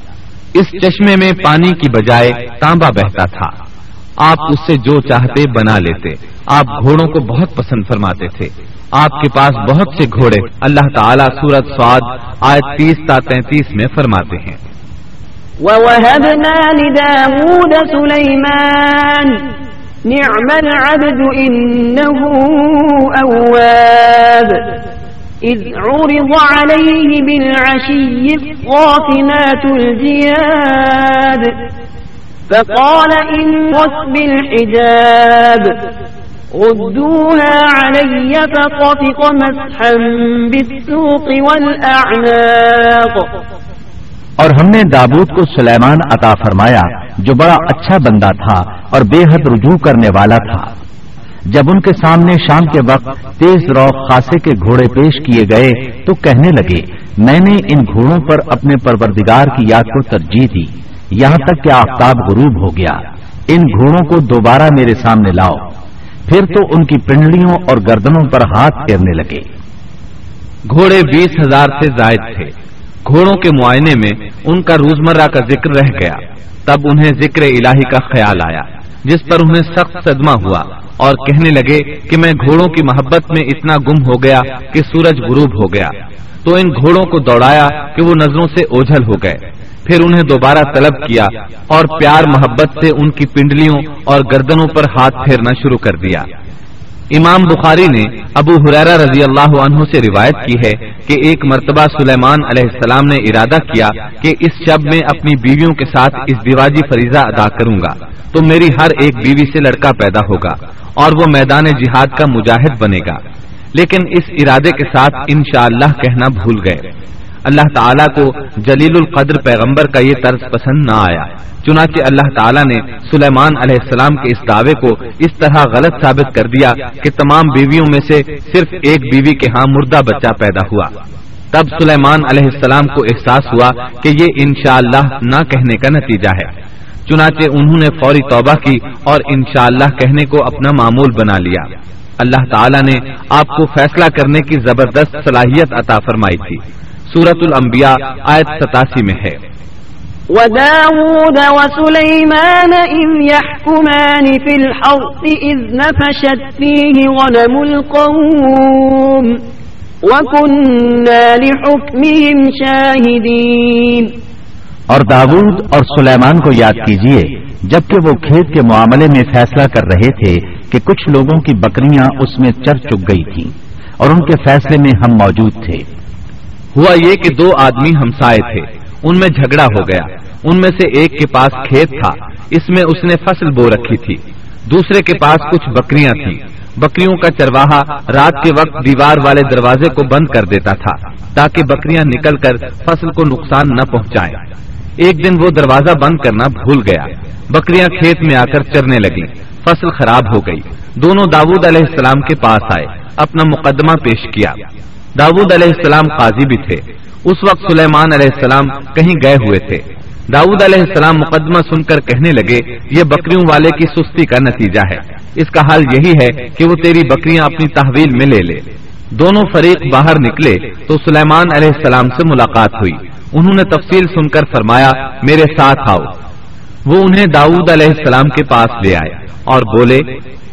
اس چشمے میں پانی کی بجائے تانبا بہتا تھا۔ آپ اس سے جو چاہتے بنا لیتے۔ آپ گھوڑوں کو بہت پسند فرماتے تھے۔ آپ کے پاس بہت سے گھوڑے اللہ تعالیٰ سورت سواد آیت تیس تا تینتیس میں فرماتے ہیں۔ وَوَهَبْنَا لِدَاوُودَ سُلَيْمَانَ، نعم العبد إنه أواب، إذ عرض عليه بالعشي الصافنات الجياد فقال إن وسب الحجاب. ردوها علي فطفق مسحا بالسوق والأعناق. اور ہم نے دابود کو سلیمان عطا فرمایا، جو بڑا اچھا بندہ تھا اور بے حد رجوع کرنے والا تھا۔ جب ان کے سامنے شام کے وقت تیز روک خاصے کے گھوڑے پیش کیے گئے، تو کہنے لگے، میں نے ان گھوڑوں پر اپنے پروردگار کی یاد کو ترجیح دی۔ یہاں تک کہ آفتاب غروب ہو گیا۔ ان گھوڑوں کو دوبارہ میرے سامنے لاؤ۔ پھر تو ان کی پنڈلیوں اور گردنوں پر ہاتھ پھیرنے لگے۔ گھوڑے بیس ہزار سے زائد تھے۔ گھوڑوں کے معائنے میں ان کا روزمرہ کا ذکر رہ گیا۔ تب انہیں ذکر الہی کا خیال آیا، جس پر انہیں سخت صدمہ ہوا اور کہنے لگے کہ میں گھوڑوں کی محبت میں اتنا گم ہو گیا کہ سورج غروب ہو گیا۔ تو ان گھوڑوں کو دوڑایا کہ وہ نظروں سے اوجھل ہو گئے۔ پھر انہیں دوبارہ طلب کیا اور پیار محبت سے ان کی پنڈلیوں اور گردنوں پر ہاتھ پھیرنا شروع کر دیا۔ امام بخاری نے ابو حریرا رضی اللہ عنہ سے روایت کی ہے کہ ایک مرتبہ سلیمان علیہ السلام نے ارادہ کیا کہ اس شب میں اپنی بیویوں کے ساتھ اس دیواجی فریضہ ادا کروں گا، تو میری ہر ایک بیوی سے لڑکا پیدا ہوگا اور وہ میدان جہاد کا مجاہد بنے گا۔ لیکن اس ارادے کے ساتھ انشاءاللہ اللہ کہنا بھول گئے۔ اللہ تعالیٰ کو جلیل القدر پیغمبر کا یہ طرز پسند نہ آیا۔ چنانچہ اللہ تعالیٰ نے سلیمان علیہ السلام کے اس دعوے کو اس طرح غلط ثابت کر دیا کہ تمام بیویوں میں سے صرف ایک بیوی کے ہاں مردہ بچہ پیدا ہوا۔ تب سلیمان علیہ السلام کو احساس ہوا کہ یہ انشاءاللہ اللہ نہ کہنے کا نتیجہ ہے۔ چنانچہ انہوں نے فوری توبہ کی اور انشاءاللہ اللہ کہنے کو اپنا معمول بنا لیا۔ اللہ تعالیٰ نے آپ کو فیصلہ کرنے کی زبردست صلاحیت عطا فرمائی تھی۔ سورت الانبیاء آیت ستاسی میں ہے۔ وداود وسليمان إذ يحكمان في الحرث إذ نفشت فيه غنم القوم وكنا لحكمهم شاهدين۔ اور داود اور سلیمان کو یاد کیجیے جبکہ وہ کھیت کے معاملے میں فیصلہ کر رہے تھے کہ کچھ لوگوں کی بکریاں اس میں چر چک گئی تھیں اور ان کے فیصلے میں ہم موجود تھے۔ ہوا یہ کہ دو آدمی ہمسائے تھے۔ ان میں جھگڑا ہو گیا۔ ان میں سے ایک کے پاس کھیت تھا۔ اس میں اس نے فصل بو رکھی تھی۔ دوسرے کے پاس کچھ بکریاں تھیں۔ بکریوں کا چرواہا رات کے وقت دیوار والے دروازے کو بند کر دیتا تھا تاکہ بکریاں نکل کر فصل کو نقصان نہ پہنچائیں۔ ایک دن وہ دروازہ بند کرنا بھول گیا۔ بکریاں کھیت میں آ کر چرنے لگی فصل خراب ہو گئی۔ دونوں داود علیہ السلام کے پاس آئے، اپنا مقدمہ پیش کیا۔ داود علیہ السلام قاضی بھی تھے۔ اس وقت سلیمان علیہ السلام کہیں گئے ہوئے تھے۔ داؤد علیہ السلام مقدمہ سن کر کہنے لگے، یہ بکریوں والے کی سستی کا نتیجہ ہے۔ اس کا حال یہی ہے کہ وہ تیری بکریاں اپنی تحویل میں لے لے۔ دونوں فریق باہر نکلے تو سلیمان علیہ السلام سے ملاقات ہوئی۔ انہوں نے تفصیل سن کر فرمایا، میرے ساتھ آؤ۔ وہ انہیں داؤد علیہ السلام کے پاس لے آئے۔ اور بولے،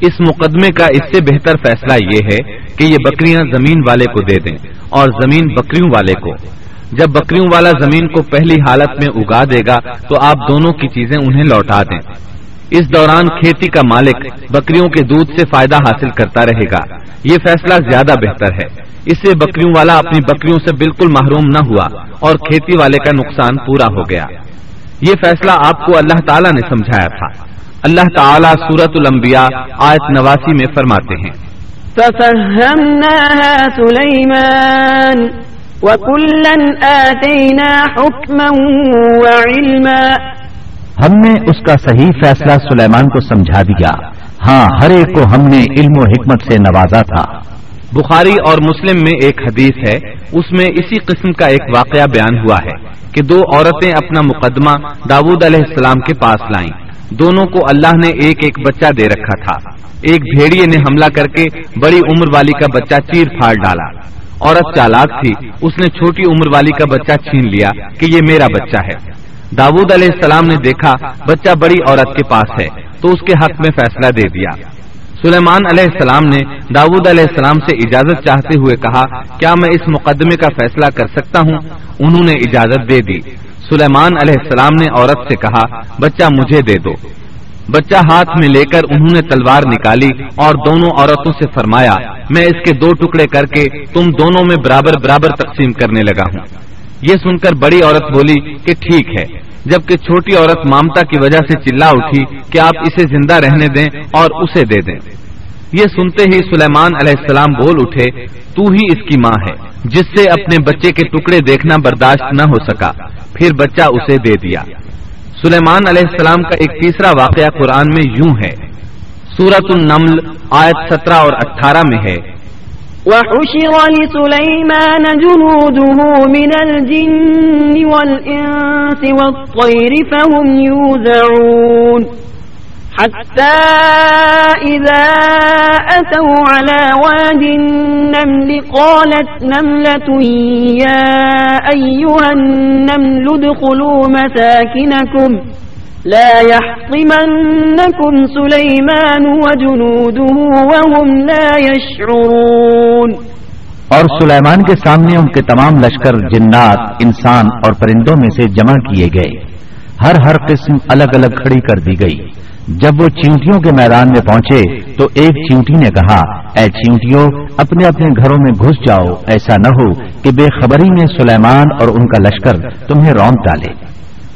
اس مقدمے کا اس سے بہتر فیصلہ یہ ہے کہ یہ بکریاں زمین والے کو دے دیں اور زمین بکریوں والے کو۔ جب بکریوں والا زمین کو پہلی حالت میں اگا دے گا، تو آپ دونوں کی چیزیں انہیں لوٹا دیں۔ اس دوران کھیتی کا مالک بکریوں کے دودھ سے فائدہ حاصل کرتا رہے گا۔ یہ فیصلہ زیادہ بہتر ہے۔ اس سے بکریوں والا اپنی بکریوں سے بالکل محروم نہ ہوا اور کھیتی والے کا نقصان پورا ہو گیا۔ یہ فیصلہ آپ کو اللہ تعالیٰ نے سمجھایا تھا۔ اللہ تعالیٰ سورت الانبیاء آیت نواسی میں فرماتے ہیں۔ ہم نے اس کا صحیح فیصلہ سلیمان کو سمجھا دیا۔ ہاں ہر ایک کو ہم نے علم و حکمت سے نوازا تھا۔ بخاری اور مسلم میں ایک حدیث ہے اس میں اسی قسم کا ایک واقعہ بیان ہوا ہے کہ دو عورتیں اپنا مقدمہ داود علیہ السلام کے پاس لائیں۔ دونوں کو اللہ نے ایک ایک بچہ دے رکھا تھا۔ ایک بھیڑیے نے حملہ کر کے بڑی عمر والی کا بچہ چیر پھاڑ ڈالا۔ عورت چالاک تھی۔ اس نے چھوٹی عمر والی کا بچہ چھین لیا کہ یہ میرا بچہ ہے۔ داود علیہ السلام نے دیکھا بچہ بڑی عورت کے پاس ہے، تو اس کے حق میں فیصلہ دے دیا۔ سلیمان علیہ السلام نے داود علیہ السلام سے اجازت چاہتے ہوئے کہا، کیا میں اس مقدمے کا فیصلہ کر سکتا ہوں؟ انہوں نے اجازت دے دی۔ سلیمان علیہ السلام نے عورت سے کہا، بچہ مجھے دے دو. بچہ ہاتھ میں لے کر انہوں نے تلوار نکالی اور دونوں عورتوں سے فرمایا، میں اس کے دو ٹکڑے کر کے تم دونوں میں برابر برابر تقسیم کرنے لگا ہوں۔ یہ سن کر بڑی عورت بولی کہ ٹھیک ہے۔ جبکہ چھوٹی عورت مامتا کی وجہ سے چلا اٹھی کہ آپ اسے زندہ رہنے دیں اور اسے دے دیں؟ یہ سنتے ہی سلیمان علیہ السلام بول اٹھے، تو ہی اس کی ماں ہے، جس سے اپنے بچے کے ٹکڑے دیکھنا برداشت نہ ہو سکا۔ پھر بچہ اسے دے دیا۔ سلیمان علیہ السلام کا ایک تیسرا واقعہ قرآن میں یوں ہے۔ سورت النمل آیت سترہ اور اٹھارہ میں ہے۔ وحشر لسليمان جنوده من الجن والإنس والطير فهم يوزعون۔ حتى إذا أتوا على واد النمل قالت نملة يا أيها النمل ادخلوا مساكنكم لا يحطمنكم سليمان وجنوده وهم لا يشعرون اور سلیمان کے سامنے ان کے تمام لشکر، جنات، انسان اور پرندوں میں سے جمع کیے گئے۔ ہر ہر قسم الگ الگ کھڑی کر دی گئی۔ جب وہ چیونٹیوں کے میدان میں پہنچے تو ایک چیونٹی نے کہا، اے چیونٹیوں اپنے اپنے گھروں میں گھس جاؤ، ایسا نہ ہو کہ بے خبری میں سلیمان اور ان کا لشکر تمہیں رونق ڈالے.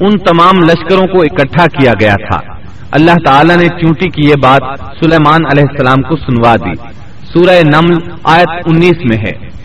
ان تمام لشکروں کو اکٹھا کیا گیا تھا۔ اللہ تعالیٰ نے چونٹی کی یہ بات سلیمان علیہ السلام کو سنوا دی۔ سورہ نمل آیت انیس میں ہے۔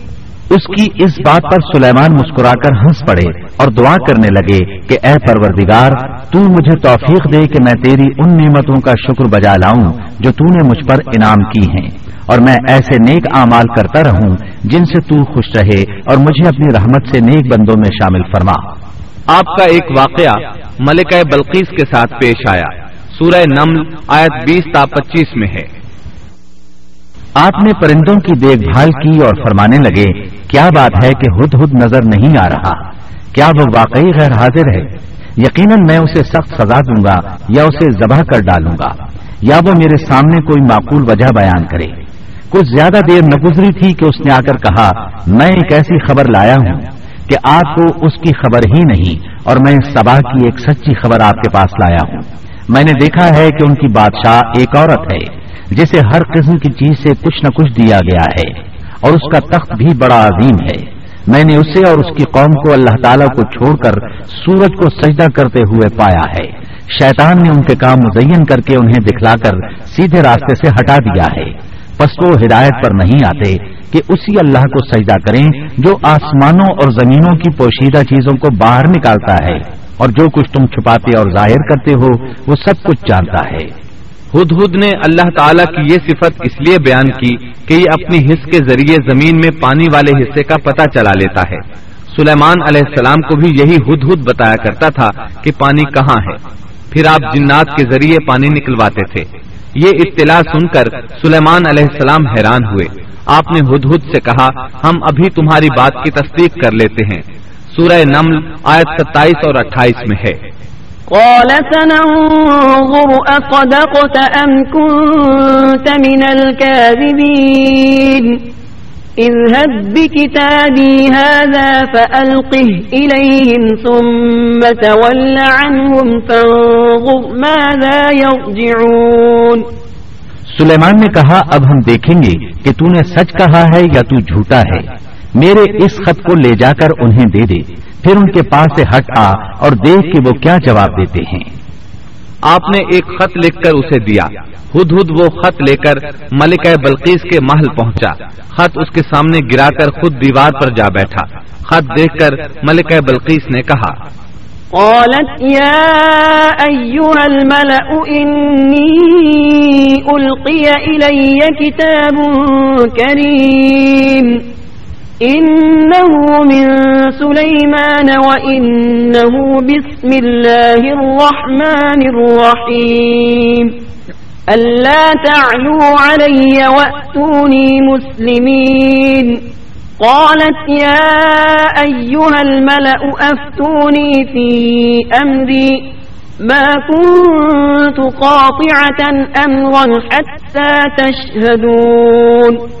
اس کی اس بات پر سلیمان مسکرا کر ہنس پڑے اور دعا کرنے لگے کہ اے پروردگار، تو مجھے توفیق دے کہ میں تیری ان نعمتوں کا شکر بجا لاؤں جو تو نے مجھ پر انعام کی ہیں اور میں ایسے نیک اعمال کرتا رہوں جن سے تو خوش رہے اور مجھے اپنی رحمت سے نیک بندوں میں شامل فرما۔ آپ کا ایک واقعہ ملکہ بلقیس کے ساتھ پیش آیا۔ سورہ نمل آیت بیس تا پچیس میں ہے۔ آپ نے پرندوں کی دیکھ بھال کی اور فرمانے لگے، کیا بات ہے کہ ہد ہد نظر نہیں آ رہا؟ کیا وہ واقعی غیر حاضر ہے؟ یقیناً میں اسے سخت سزا دوں گا یا اسے ذبح کر ڈالوں گا، یا وہ میرے سامنے کوئی معقول وجہ بیان کرے؟ کچھ زیادہ دیر نہ گزری تھی کہ اس نے آ کر کہا، میں ایک ایسی خبر لایا ہوں کہ آپ کو اس کی خبر ہی نہیں اور میں سبا کی ایک سچی خبر آپ کے پاس لایا ہوں۔ میں نے دیکھا ہے کہ ان کی بادشاہ ایک عورت ہے، جسے ہر قسم کی چیز سے کچھ نہ کچھ دیا گیا ہے، اور اس کا تخت بھی بڑا عظیم ہے۔ میں نے اسے اور اس کی قوم کو اللہ تعالیٰ کو چھوڑ کر سورج کو سجدہ کرتے ہوئے پایا ہے۔ شیطان نے ان کے کام مزین کر کے انہیں دکھلا کر سیدھے راستے سے ہٹا دیا ہے۔ پس وہ ہدایت پر نہیں آتے کہ اسی اللہ کو سجدہ کریں جو آسمانوں اور زمینوں کی پوشیدہ چیزوں کو باہر نکالتا ہے۔ اور جو کچھ تم چھپاتے اور ظاہر کرتے ہو، وہ سب کچھ جانتا ہے۔ ہد ہد نے اللہ تعالیٰ کی یہ صفت اس لیے بیان کی کہ یہ اپنی حص کے ذریعے زمین میں پانی والے حصے کا پتہ چلا لیتا ہے۔ سلیمان علیہ السلام کو بھی یہی ہد ہد بتایا کرتا تھا کہ پانی کہاں ہے۔ پھر آپ جنات کے ذریعے پانی نکلواتے تھے۔ یہ اطلاع سن کر سلیمان علیہ السلام حیران ہوئے۔ آپ نے ہد ہد سے کہا، ہم ابھی تمہاری بات کی تصدیق کر لیتے ہیں۔ سورہ نمل آیت ستائیس اور اٹھائیس میں ہے۔ قال سننظر أصدقت أم كنت من الكاذبين؟ اذهب بكتابي هذا فألقه إليهم ثم تول عنهم فانظر ماذا يرجعون۔ سلیمان نے کہا اب ہم دیکھیں گے کہ تو نے سچ کہا ہے یا تو جھوٹا ہے۔ میرے اس خط کو لے جا کر انہیں دے دے پھر ان کے پاس سے ہٹ آ اور دیکھ کہ وہ کیا جواب دیتے ہیں۔ آپ نے ایک خط لکھ کر اسے دیا۔ ہد ہد وہ خط لے کر ملکہ بلقیس کے محل پہنچا۔ خط اس کے سامنے گرا کر خود دیوار پر جا بیٹھا۔ خط دیکھ کر ملکہ بلقیس نے کہا قالت يا أيها الملأ إني ألقي إلي كتاب كريم۔ إنه من سليمان وإنه بسم الله الرحمن الرحيم. ألا تعلوا علي وأتوني مسلمين. قالت يا أيها الملأ أفتوني في أمري. ما كنت قاطعة أمرا حتى تشهدون.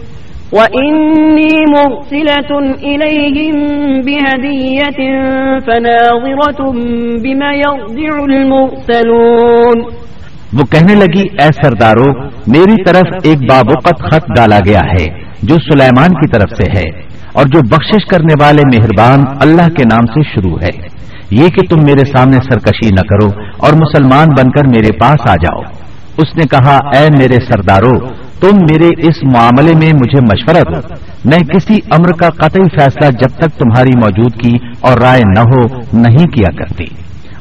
وإني مرسلة إليهم بهدية فناظرة بما يرجع المرسلون وہ کہنے لگی، اے سردارو، میری طرف ایک بابوقت خط ڈالا گیا ہے جو سلیمان کی طرف سے ہے اور جو بخشش کرنے والے مہربان اللہ کے نام سے شروع ہے۔ یہ کہ تم میرے سامنے سرکشی نہ کرو اور مسلمان بن کر میرے پاس آ جاؤ۔ اس نے کہا، اے میرے سردارو، تم میرے اس معاملے میں مجھے مشورہ دو۔ میں کسی امر کا قطعی فیصلہ جب تک تمہاری موجودگی اور رائے نہ ہو نہیں کیا کرتی۔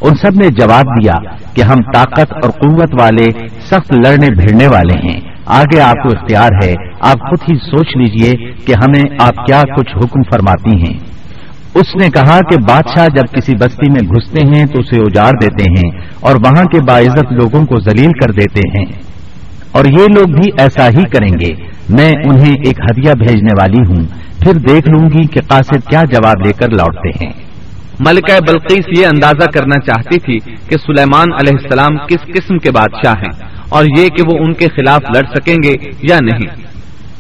ان سب نے جواب دیا کہ ہم طاقت اور قوت والے، سخت لڑنے بھیڑنے والے ہیں۔ آگے آپ کو اختیار ہے، آپ خود ہی سوچ لیجیے کہ ہمیں آپ کیا کچھ حکم فرماتی ہیں۔ اس نے کہا کہ بادشاہ جب کسی بستی میں گھستے ہیں تو اسے اجاڑ دیتے ہیں اور وہاں کے باعزت لوگوں کو ذلیل کر دیتے ہیں۔ اور یہ لوگ بھی ایسا ہی کریں گے۔ میں انہیں ایک ہدیہ بھیجنے والی ہوں۔ پھر دیکھ لوں گی کہ قاصد کیا جواب لے کر لوٹتے ہیں۔ ملکہ بلقیس یہ اندازہ کرنا چاہتی تھی کہ سلیمان علیہ السلام کس قسم کے بادشاہ ہیں اور یہ کہ وہ ان کے خلاف لڑ سکیں گے یا نہیں۔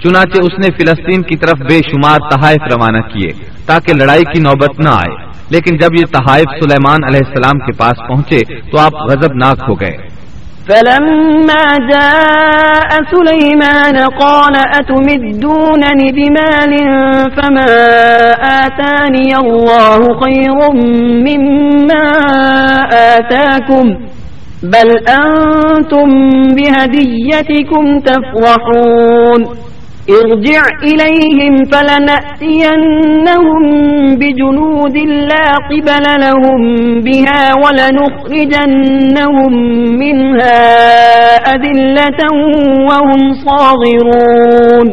چنانچہ اس نے فلسطین کی طرف بے شمار تحائف روانہ کیے تاکہ لڑائی کی نوبت نہ آئے۔ لیکن جب یہ تحائف سلیمان علیہ السلام کے پاس پہنچے تو آپ غضب ناک ہو گئے۔ فلما جاء سليمان قال أتمدونني بمال فما آتاني الله خير مما آتاكم بل أنتم بهديتكم تفرحون۔ ارجع إليهم فلنأتينهم بجنود لا قبل لهم بها ولنخرجنهم منها أذلة وهم صاغرون.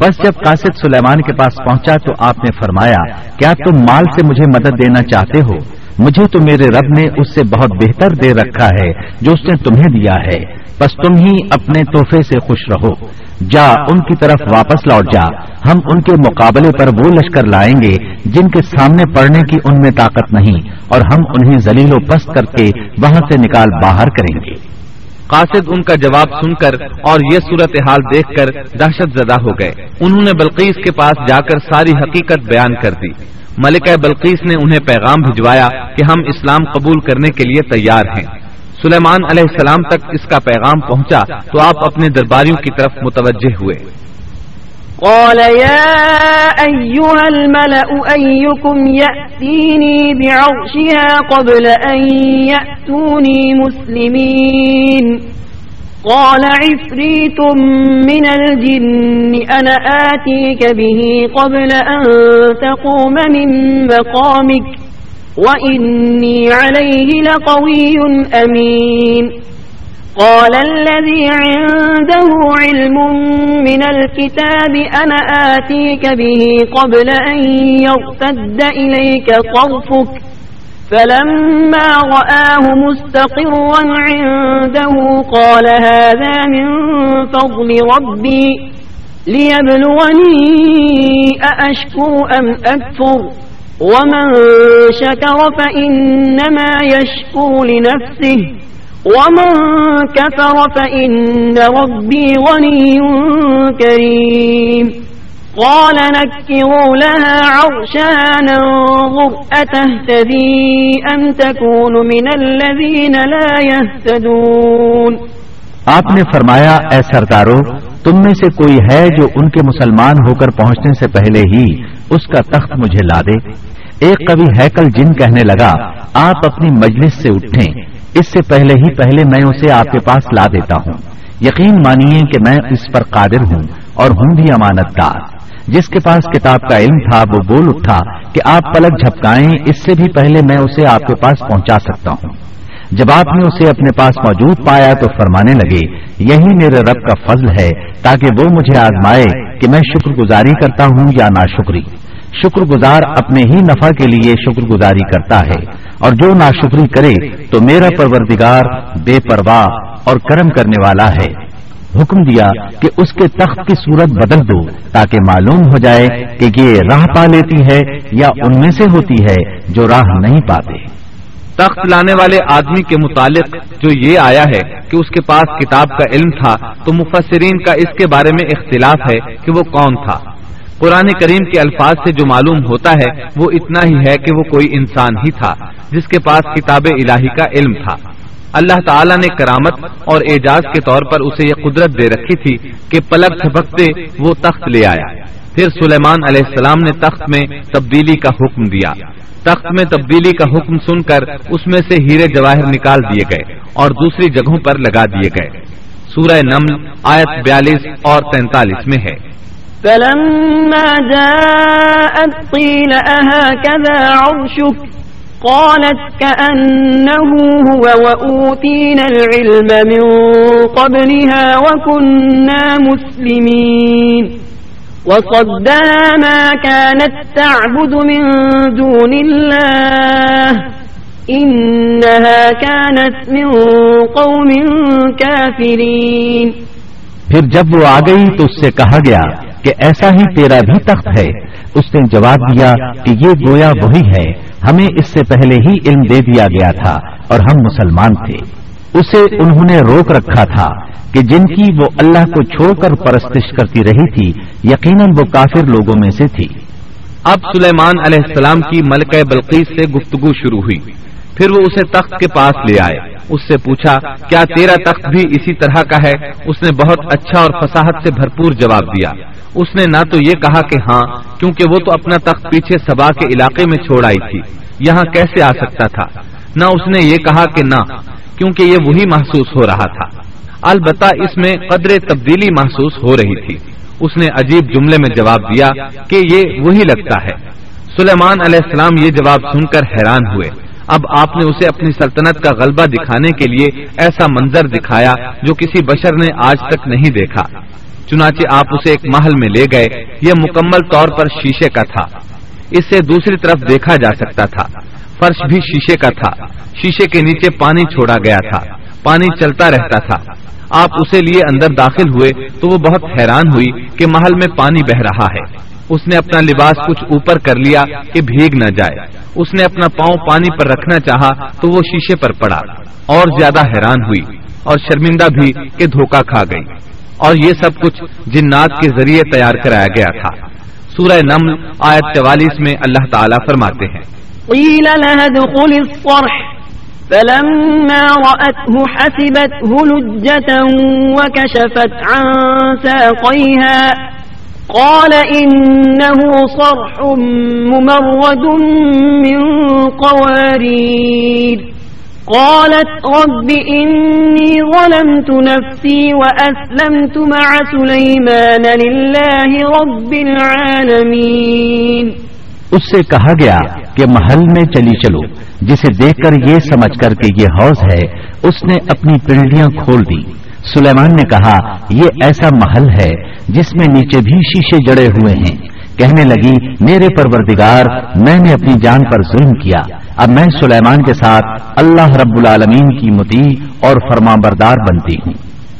بس جب قاسد سلیمان کے پاس پہنچا تو آپ نے فرمایا، کیا تم مال سے مجھے مدد دینا چاہتے ہو؟ مجھے تو میرے رب نے اس سے بہت بہتر دے رکھا ہے، جو اس نے تمہیں دیا ہے۔ بس تم ہی اپنے تحفے سے خوش رہو۔ جا ان کی طرف واپس لوٹ جا۔ ہم ان کے مقابلے پر وہ لشکر لائیں گے جن کے سامنے پڑنے کی ان میں طاقت نہیں، اور ہم انہیں زلیل و پست کر کے وہاں سے نکال باہر کریں گے۔ قاصد ان کا جواب سن کر اور یہ صورت حال دیکھ کر دہشت زدہ ہو گئے۔ انہوں نے بلقیس کے پاس جا کر ساری حقیقت بیان کر دی۔ ملکہ بلقیس نے انہیں پیغام بھجوایا کہ ہم اسلام قبول کرنے کے لیے تیار ہیں۔ سلیمان علیہ السلام تک اس کا پیغام پہنچا تو آپ اپنے درباریوں کی طرف متوجہ ہوئے۔ قال يا أيها الملأ أيكم يأتيني بعرشها قبل أن يأتوني مسلمين؟ قال عفريت من الجن، أنا آتيك به قبل أن تقوم من مقامك. وإني عليه لقوي أمين قال الذي عنده علم من الكتاب أنا آتيك به قبل أن يرتد إليك طرفك فلما رآه مستقرا عنده قال هذا من فضل ربي ليبلغني أأشكر أم أكفر ومن شكر فإنما يشكر لنفسه ومن كفر فإن ربي غني كريم قال نكروا لها عرشها ننظر أتهتدي أم تكون من الذين لا يهتدون آپ نے فرمایا، اے سردارو، تم میں سے کوئی ہے جو ان کے مسلمان ہو کر پہنچنے سے پہلے ہی اس کا تخت مجھے لا دے۔ ایک کبھی ہیکل جن کہنے لگا، آپ اپنی مجلس سے اٹھیں۔ اس سے پہلے ہی پہلے میں اسے آپ کے پاس لا دیتا ہوں۔ یقین مانیے کہ میں اس پر قادر ہوں اور ہوں بھی امانت دار جس کے پاس کتاب کا علم تھا، وہ بول اٹھا کہ آپ پلک جھپکائیں۔ اس سے بھی پہلے میں اسے آپ کے پاس پہنچا سکتا ہوں۔ جب آپ نے اسے اپنے پاس موجود پایا تو فرمانے لگے، یہی میرے رب کا فضل ہے، تاکہ وہ مجھے آزمائے کہ میں شکر گزاری کرتا ہوں یا ناشکری۔ شکر گزار اپنے ہی نفع کے لیے شکر گزاری کرتا ہے، اور جو ناشکری کرے تو میرا پروردگار بے پرواہ اور کرم کرنے والا ہے۔ حکم دیا کہ اس کے تخت کی صورت بدل دو، تاکہ معلوم ہو جائے کہ یہ راہ پا لیتی ہے یا ان میں سے ہوتی ہے جو راہ نہیں پاتے۔ تخت لانے والے آدمی کے متعلق جو یہ آیا ہے کہ اس کے پاس کتاب کا علم تھا، تو مفسرین کا اس کے بارے میں اختلاف ہے کہ وہ کون تھا۔ قرآن کریم کے الفاظ سے جو معلوم ہوتا ہے، وہ اتنا ہی ہے کہ وہ کوئی انسان ہی تھا، جس کے پاس کتاب الہی کا علم تھا۔ اللہ تعالیٰ نے کرامت اور اعجاز کے طور پر اسے یہ قدرت دے رکھی تھی کہ پلک جھپکتے وہ تخت لے آیا۔ پھر سلیمان علیہ السلام نے تخت میں تبدیلی کا حکم دیا۔ تخت میں تبدیلی کا حکم سن کر اس میں سے ہیرے جواہر نکال دیے گئے اور دوسری جگہوں پر لگا دیے گئے۔ سورہ نمل، آیت بیالیس اور تینتالیس میں ہے۔ فلما جاءت قيل أهكذا عرشك؟ قالت كأنه هو وأوتينا العلم من قبلها وكنا مسلمين۔ وصدنا ما كانت تعبد من دون الله. إنها كانت من قوم كافرين. پھر جب وہ آ گئی تو اس سے کہا گیا کہ ایسا ہی تیرا بھی تخت ہے۔ اس نے جواب دیا کہ یہ گویا وہی ہے۔ ہمیں اس سے پہلے ہی علم دے دیا گیا تھا اور ہم مسلمان تھے۔ اسے انہوں نے روک رکھا تھا کہ جن کی وہ اللہ کو چھوڑ کر پرستش کرتی رہی تھی، یقیناً وہ کافر لوگوں میں سے تھی۔ اب سلیمان علیہ السلام کی ملکہ بلقیس سے گفتگو شروع ہوئی۔ پھر وہ اسے تخت کے پاس لے آئے۔ اس سے پوچھا، کیا تیرا تخت بھی اسی طرح کا ہے؟ اس نے بہت اچھا اور فساحت سے بھرپور جواب دیا۔ اس نے نہ تو یہ کہا کہ ہاں کیونکہ وہ تو اپنا تخت پیچھے سبا کے علاقے میں چھوڑ آئی تھی۔ یہاں کیسے آ سکتا تھا؟ نہ اس نے یہ کہا کہ نہ۔ کیونکہ یہ وہی محسوس ہو رہا تھا۔ البتہ اس میں قدر تبدیلی محسوس ہو رہی تھی۔ اس نے عجیب جملے میں جواب دیا کہ یہ وہی لگتا ہے۔ سلیمان علیہ السلام یہ جواب سن کر حیران ہوئے۔ اب آپ نے اسے اپنی سلطنت کا غلبہ دکھانے کے لیے ایسا منظر دکھایا جو کسی بشر نے آج تک نہیں دیکھا۔ چنانچہ آپ اسے ایک محل میں لے گئے۔ یہ مکمل طور پر شیشے کا تھا۔ اس سے دوسری طرف دیکھا جا سکتا تھا۔ فرش بھی شیشے کا تھا۔ شیشے کے نیچے پانی چھوڑا گیا تھا۔ پانی چلتا رہتا تھا۔ آپ اسے لیے اندر داخل ہوئے تو وہ بہت حیران ہوئی کہ محل میں پانی بہ رہا ہے۔ اس نے اپنا لباس کچھ اوپر کر لیا کہ بھیگ نہ جائے۔ اس نے اپنا پاؤں پانی پر رکھنا چاہا تو وہ شیشے پر پڑا۔ اور زیادہ حیران ہوئی اور شرمندہ بھی کہ دھوکا کھا گئی۔ اور یہ سب کچھ جنات کے ذریعے تیار کرایا گیا تھا۔ سورہ نمل آیت چوالیس میں اللہ تعالیٰ فرماتے ہیں۔ قيل لها دخل الصرح. فلما رأته حسبته لجة وكشفت عن ساقيها. قال إنه صرح ممرد من قوارير. قالت رب إني ظلمت نفسي وأسلمت مع سليمان لله رب العالمين. اس سے کہا گیا کہ محل میں چلی چلو، جسے دیکھ کر یہ سمجھ کر کہ یہ حوض ہے، اس نے اپنی پنڈلیاں کھول دی۔ سلیمان نے کہا، یہ ایسا محل ہے جس میں نیچے بھی شیشے جڑے ہوئے ہیں۔ کہنے لگی، میرے پروردگار، میں نے اپنی جان پر ظلم کیا۔ اب میں سلیمان کے ساتھ اللہ رب العالمین کی متی اور فرما بردار بنتی ہوں۔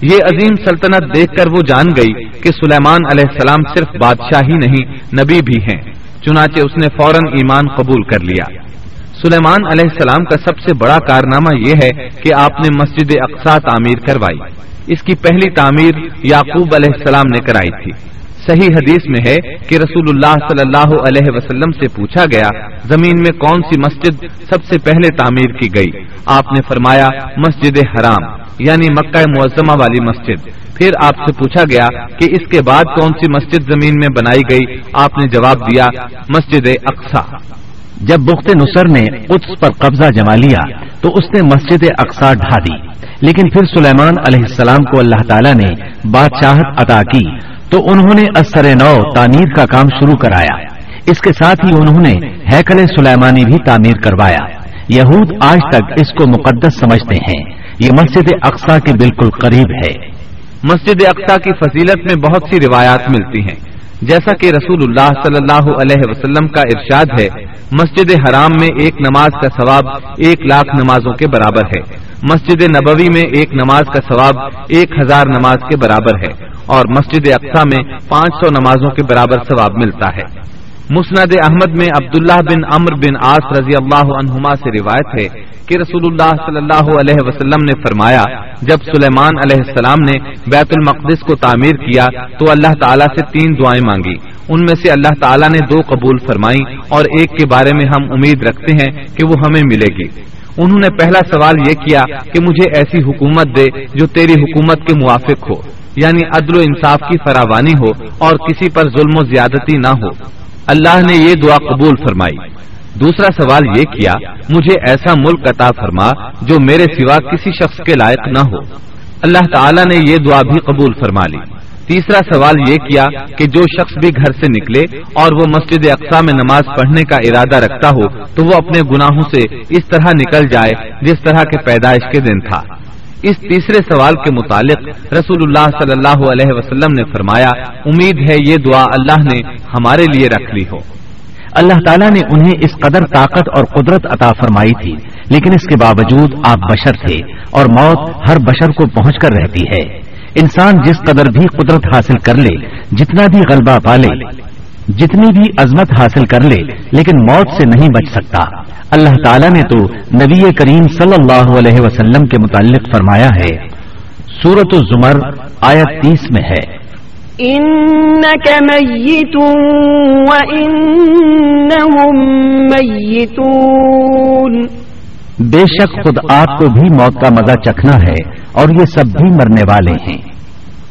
یہ عظیم سلطنت دیکھ کر وہ جان گئی کہ سلیمان علیہ السلام صرف بادشاہ ہی نہیں، نبی بھی ہیں۔ چنانچہ اس نے فوراً ایمان قبول کر لیا۔ سلیمان علیہ السلام کا سب سے بڑا کارنامہ یہ ہے کہ آپ نے مسجد اقسا تعمیر کروائی۔ اس کی پہلی تعمیر یعقوب علیہ السلام نے کرائی تھی۔ صحیح حدیث میں ہے کہ رسول اللہ صلی اللہ علیہ وسلم سے پوچھا گیا، زمین میں کون سی مسجد سب سے پہلے تعمیر کی گئی؟ آپ نے فرمایا، مسجد حرام یعنی مکہ معظمہ والی مسجد۔ پھر آپ سے پوچھا گیا کہ اس کے بعد کون سی مسجد زمین میں بنائی گئی؟ آپ نے جواب دیا، مسجد اقسا جب بخت نصر نے قدس پر قبضہ جما لیا، تو اس نے مسجد اقسا ڈھا دی۔ لیکن پھر سلیمان علیہ السلام کو اللہ تعالیٰ نے بادشاہت عطا کی، تو انہوں نے اثر نو تعمیر کا کام شروع کرایا۔ اس کے ساتھ ہی انہوں نے ہیکل سلیمانی بھی تعمیر کروایا۔ یہود آج تک اس کو مقدس سمجھتے ہیں۔ یہ مسجد اقسا کے بالکل قریب ہے۔ مسجد اقسا کی فضیلت میں بہت سی روایات ملتی ہیں۔ جیسا کہ رسول اللہ صلی اللہ علیہ وسلم کا ارشاد ہے، مسجد حرام میں ایک نماز کا ثواب ایک لاکھ نمازوں کے برابر ہے۔ مسجد نبوی میں ایک نماز کا ثواب ایک ہزار نماز کے برابر ہے۔ اور مسجد اقسا میں پانچ سو نمازوں کے برابر ثواب ملتا ہے۔ مسند احمد میں عبداللہ بن امر بن آس رضی اللہ عنہما سے روایت ہے کہ رسول اللہ صلی اللہ علیہ وسلم نے فرمایا، جب سلیمان علیہ السلام نے بیت المقدس کو تعمیر کیا، تو اللہ تعالیٰ سے تین دعائیں مانگی۔ ان میں سے اللہ تعالیٰ نے دو قبول فرمائی اور ایک کے بارے میں ہم امید رکھتے ہیں کہ وہ ہمیں ملے گی۔ انہوں نے پہلا سوال یہ کیا کہ مجھے ایسی حکومت دے جو تیری حکومت کے موافق ہو یعنی عدل و انصاف کی فراوانی ہو اور کسی پر ظلم و زیادتی نہ ہو۔ اللہ نے یہ دعا قبول فرمائی۔ دوسرا سوال یہ کیا، مجھے ایسا ملک عطا فرما جو میرے سوا کسی شخص کے لائق نہ ہو۔ اللہ تعالیٰ نے یہ دعا بھی قبول فرما لی۔ تیسرا سوال یہ کیا کہ جو شخص بھی گھر سے نکلے اور وہ مسجد اقسا میں نماز پڑھنے کا ارادہ رکھتا ہو، تو وہ اپنے گناہوں سے اس طرح نکل جائے جس طرح کے پیدائش کے دن تھا۔ اس تیسرے سوال کے متعلق رسول اللہ صلی اللہ علیہ وسلم نے فرمایا، امید ہے یہ دعا اللہ نے ہمارے لیے رکھ لی ہو۔ اللہ تعالیٰ نے انہیں اس قدر طاقت اور قدرت عطا فرمائی تھی، لیکن اس کے باوجود آپ بشر تھے اور موت ہر بشر کو پہنچ کر رہتی ہے۔ انسان جس قدر بھی قدرت حاصل کر لے، جتنا بھی غلبہ پالے جتنی بھی عظمت حاصل کر لے، لیکن موت سے نہیں بچ سکتا۔ اللہ تعالیٰ نے تو نبی کریم صلی اللہ علیہ وسلم کے متعلق فرمایا ہے۔ سورت الزمر آیت تیس میں ہے۔ انك ميت وانهم ميتون. بے شک خود آپ کو بھی موت کا مزہ چکھنا ہے اور یہ سب بھی مرنے والے ہیں۔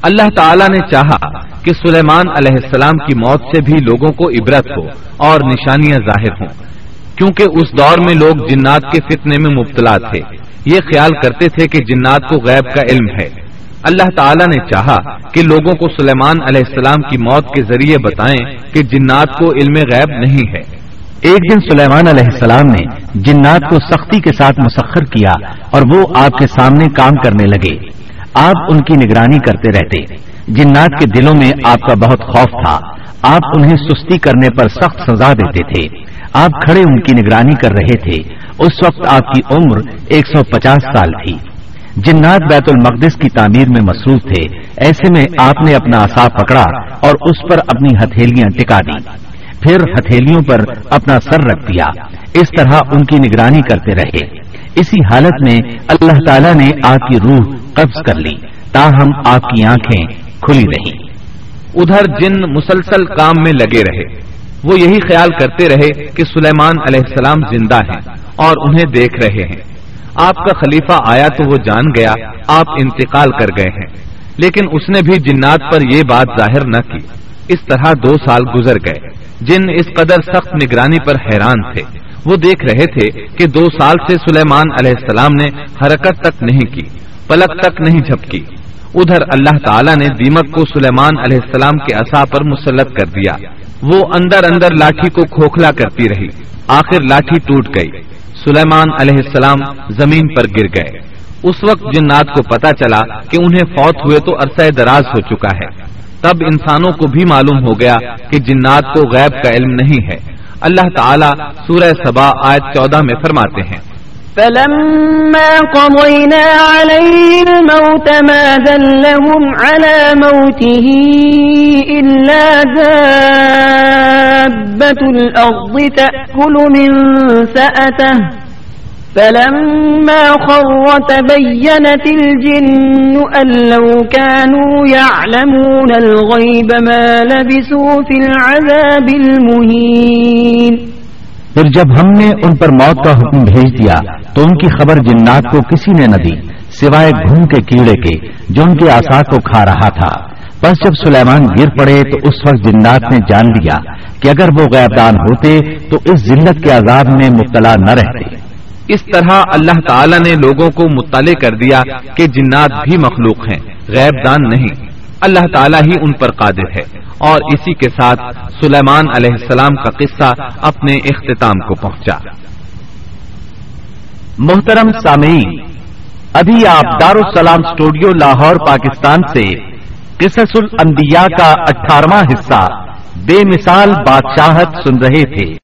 اللہ تعالیٰ نے چاہا کہ سلیمان علیہ السلام کی موت سے بھی لوگوں کو عبرت ہو اور نشانیاں ظاہر ہوں۔ کیونکہ اس دور میں لوگ جنات کے فتنے میں مبتلا تھے۔ یہ خیال کرتے تھے کہ جنات کو غیب کا علم ہے۔ اللہ تعالیٰ نے چاہا کہ لوگوں کو سلیمان علیہ السلام کی موت کے ذریعے بتائیں کہ جنات کو علم غیب نہیں ہے۔ ایک دن سلیمان علیہ السلام نے جنات کو سختی کے ساتھ مسخر کیا اور وہ آپ کے سامنے کام کرنے لگے۔ آپ ان کی نگرانی کرتے رہتے۔ جنات کے دلوں میں آپ کا بہت خوف تھا۔ آپ انہیں سستی کرنے پر سخت سزا دیتے تھے۔ آپ کھڑے ان کی نگرانی کر رہے تھے۔ اس وقت آپ کی عمر ایک سو پچاس سال تھی۔ جنات بیت المقدس کی تعمیر میں مصروف تھے۔ ایسے میں آپ نے اپنا آسا پکڑا اور اس پر اپنی ہتھیلیاں ٹکا دی۔ پھر ہتھیلیوں پر اپنا سر رکھ دیا۔ اس طرح ان کی نگرانی کرتے رہے۔ اسی حالت میں اللہ تعالیٰ نے آپ کی روح قبض کر لی۔ تاہم آپ کی آنکھیں کھلی رہی ادھر جن مسلسل کام میں لگے رہے۔ وہ یہی خیال کرتے رہے کہ سلیمان علیہ السلام زندہ ہیں اور انہیں دیکھ رہے ہیں۔ آپ کا خلیفہ آیا تو وہ جان گیا، آپ انتقال کر گئے ہیں۔ لیکن اس نے بھی جنات پر یہ بات ظاہر نہ کی۔ اس طرح دو سال گزر گئے۔ جن اس قدر سخت نگرانی پر حیران تھے، وہ دیکھ رہے تھے کہ دو سال سے سلیمان علیہ السلام نے حرکت تک نہیں کی، پلک تک نہیں جھپکی۔ ادھر اللہ تعالیٰ نے دیمک کو سلیمان علیہ السلام کے اصا پر مسلط کر دیا۔ وہ اندر اندر لاٹھی کو کھوکھلا کرتی رہی۔ آخر لاٹھی ٹوٹ گئی۔ سلیمان علیہ السلام زمین پر گر گئے۔ اس وقت جنات کو پتا چلا کہ انہیں فوت ہوئے تو عرصہ دراز ہو چکا ہے۔ تب انسانوں کو بھی معلوم ہو گیا کہ جنات کو غیب کا علم نہیں ہے۔ اللہ تعالیٰ سورہ سبا آیت چودہ میں فرماتے ہیں۔ فلما قضينا عليه الموت ما دلهم على موته إلا دابة الأرض تأكل من سأته فلما خر تبينت الجن أن لو كانوا يعلمون الغيب ما لبسوا في العذاب المهين. پھر جب ہم نے ان پر موت کا حکم بھیج دیا تو ان کی خبر جنات کو کسی نے نہ دی، سوائے گھوم کے کیڑے کے، جو ان کے آسا کو کھا رہا تھا۔ بس جب سلیمان گر پڑے تو اس وقت جنات نے جان لیا کہ اگر وہ غیبدان ہوتے تو اس ذلت کے عذاب میں مبتلا نہ رہتے۔ اس طرح اللہ تعالی نے لوگوں کو مطلع کر دیا کہ جنات بھی مخلوق ہیں غیب دان نہیں۔ اللہ تعالیٰ ہی ان پر قادر ہے۔ اور اسی کے ساتھ سلیمان علیہ السلام کا قصہ اپنے اختتام کو پہنچا۔ محترم سامعین، ابھی آپ دارالسلام اسٹوڈیو لاہور، پاکستان سے قصص الانبیاء کا اٹھارہواں حصہ بے مثال بادشاہت سن رہے تھے۔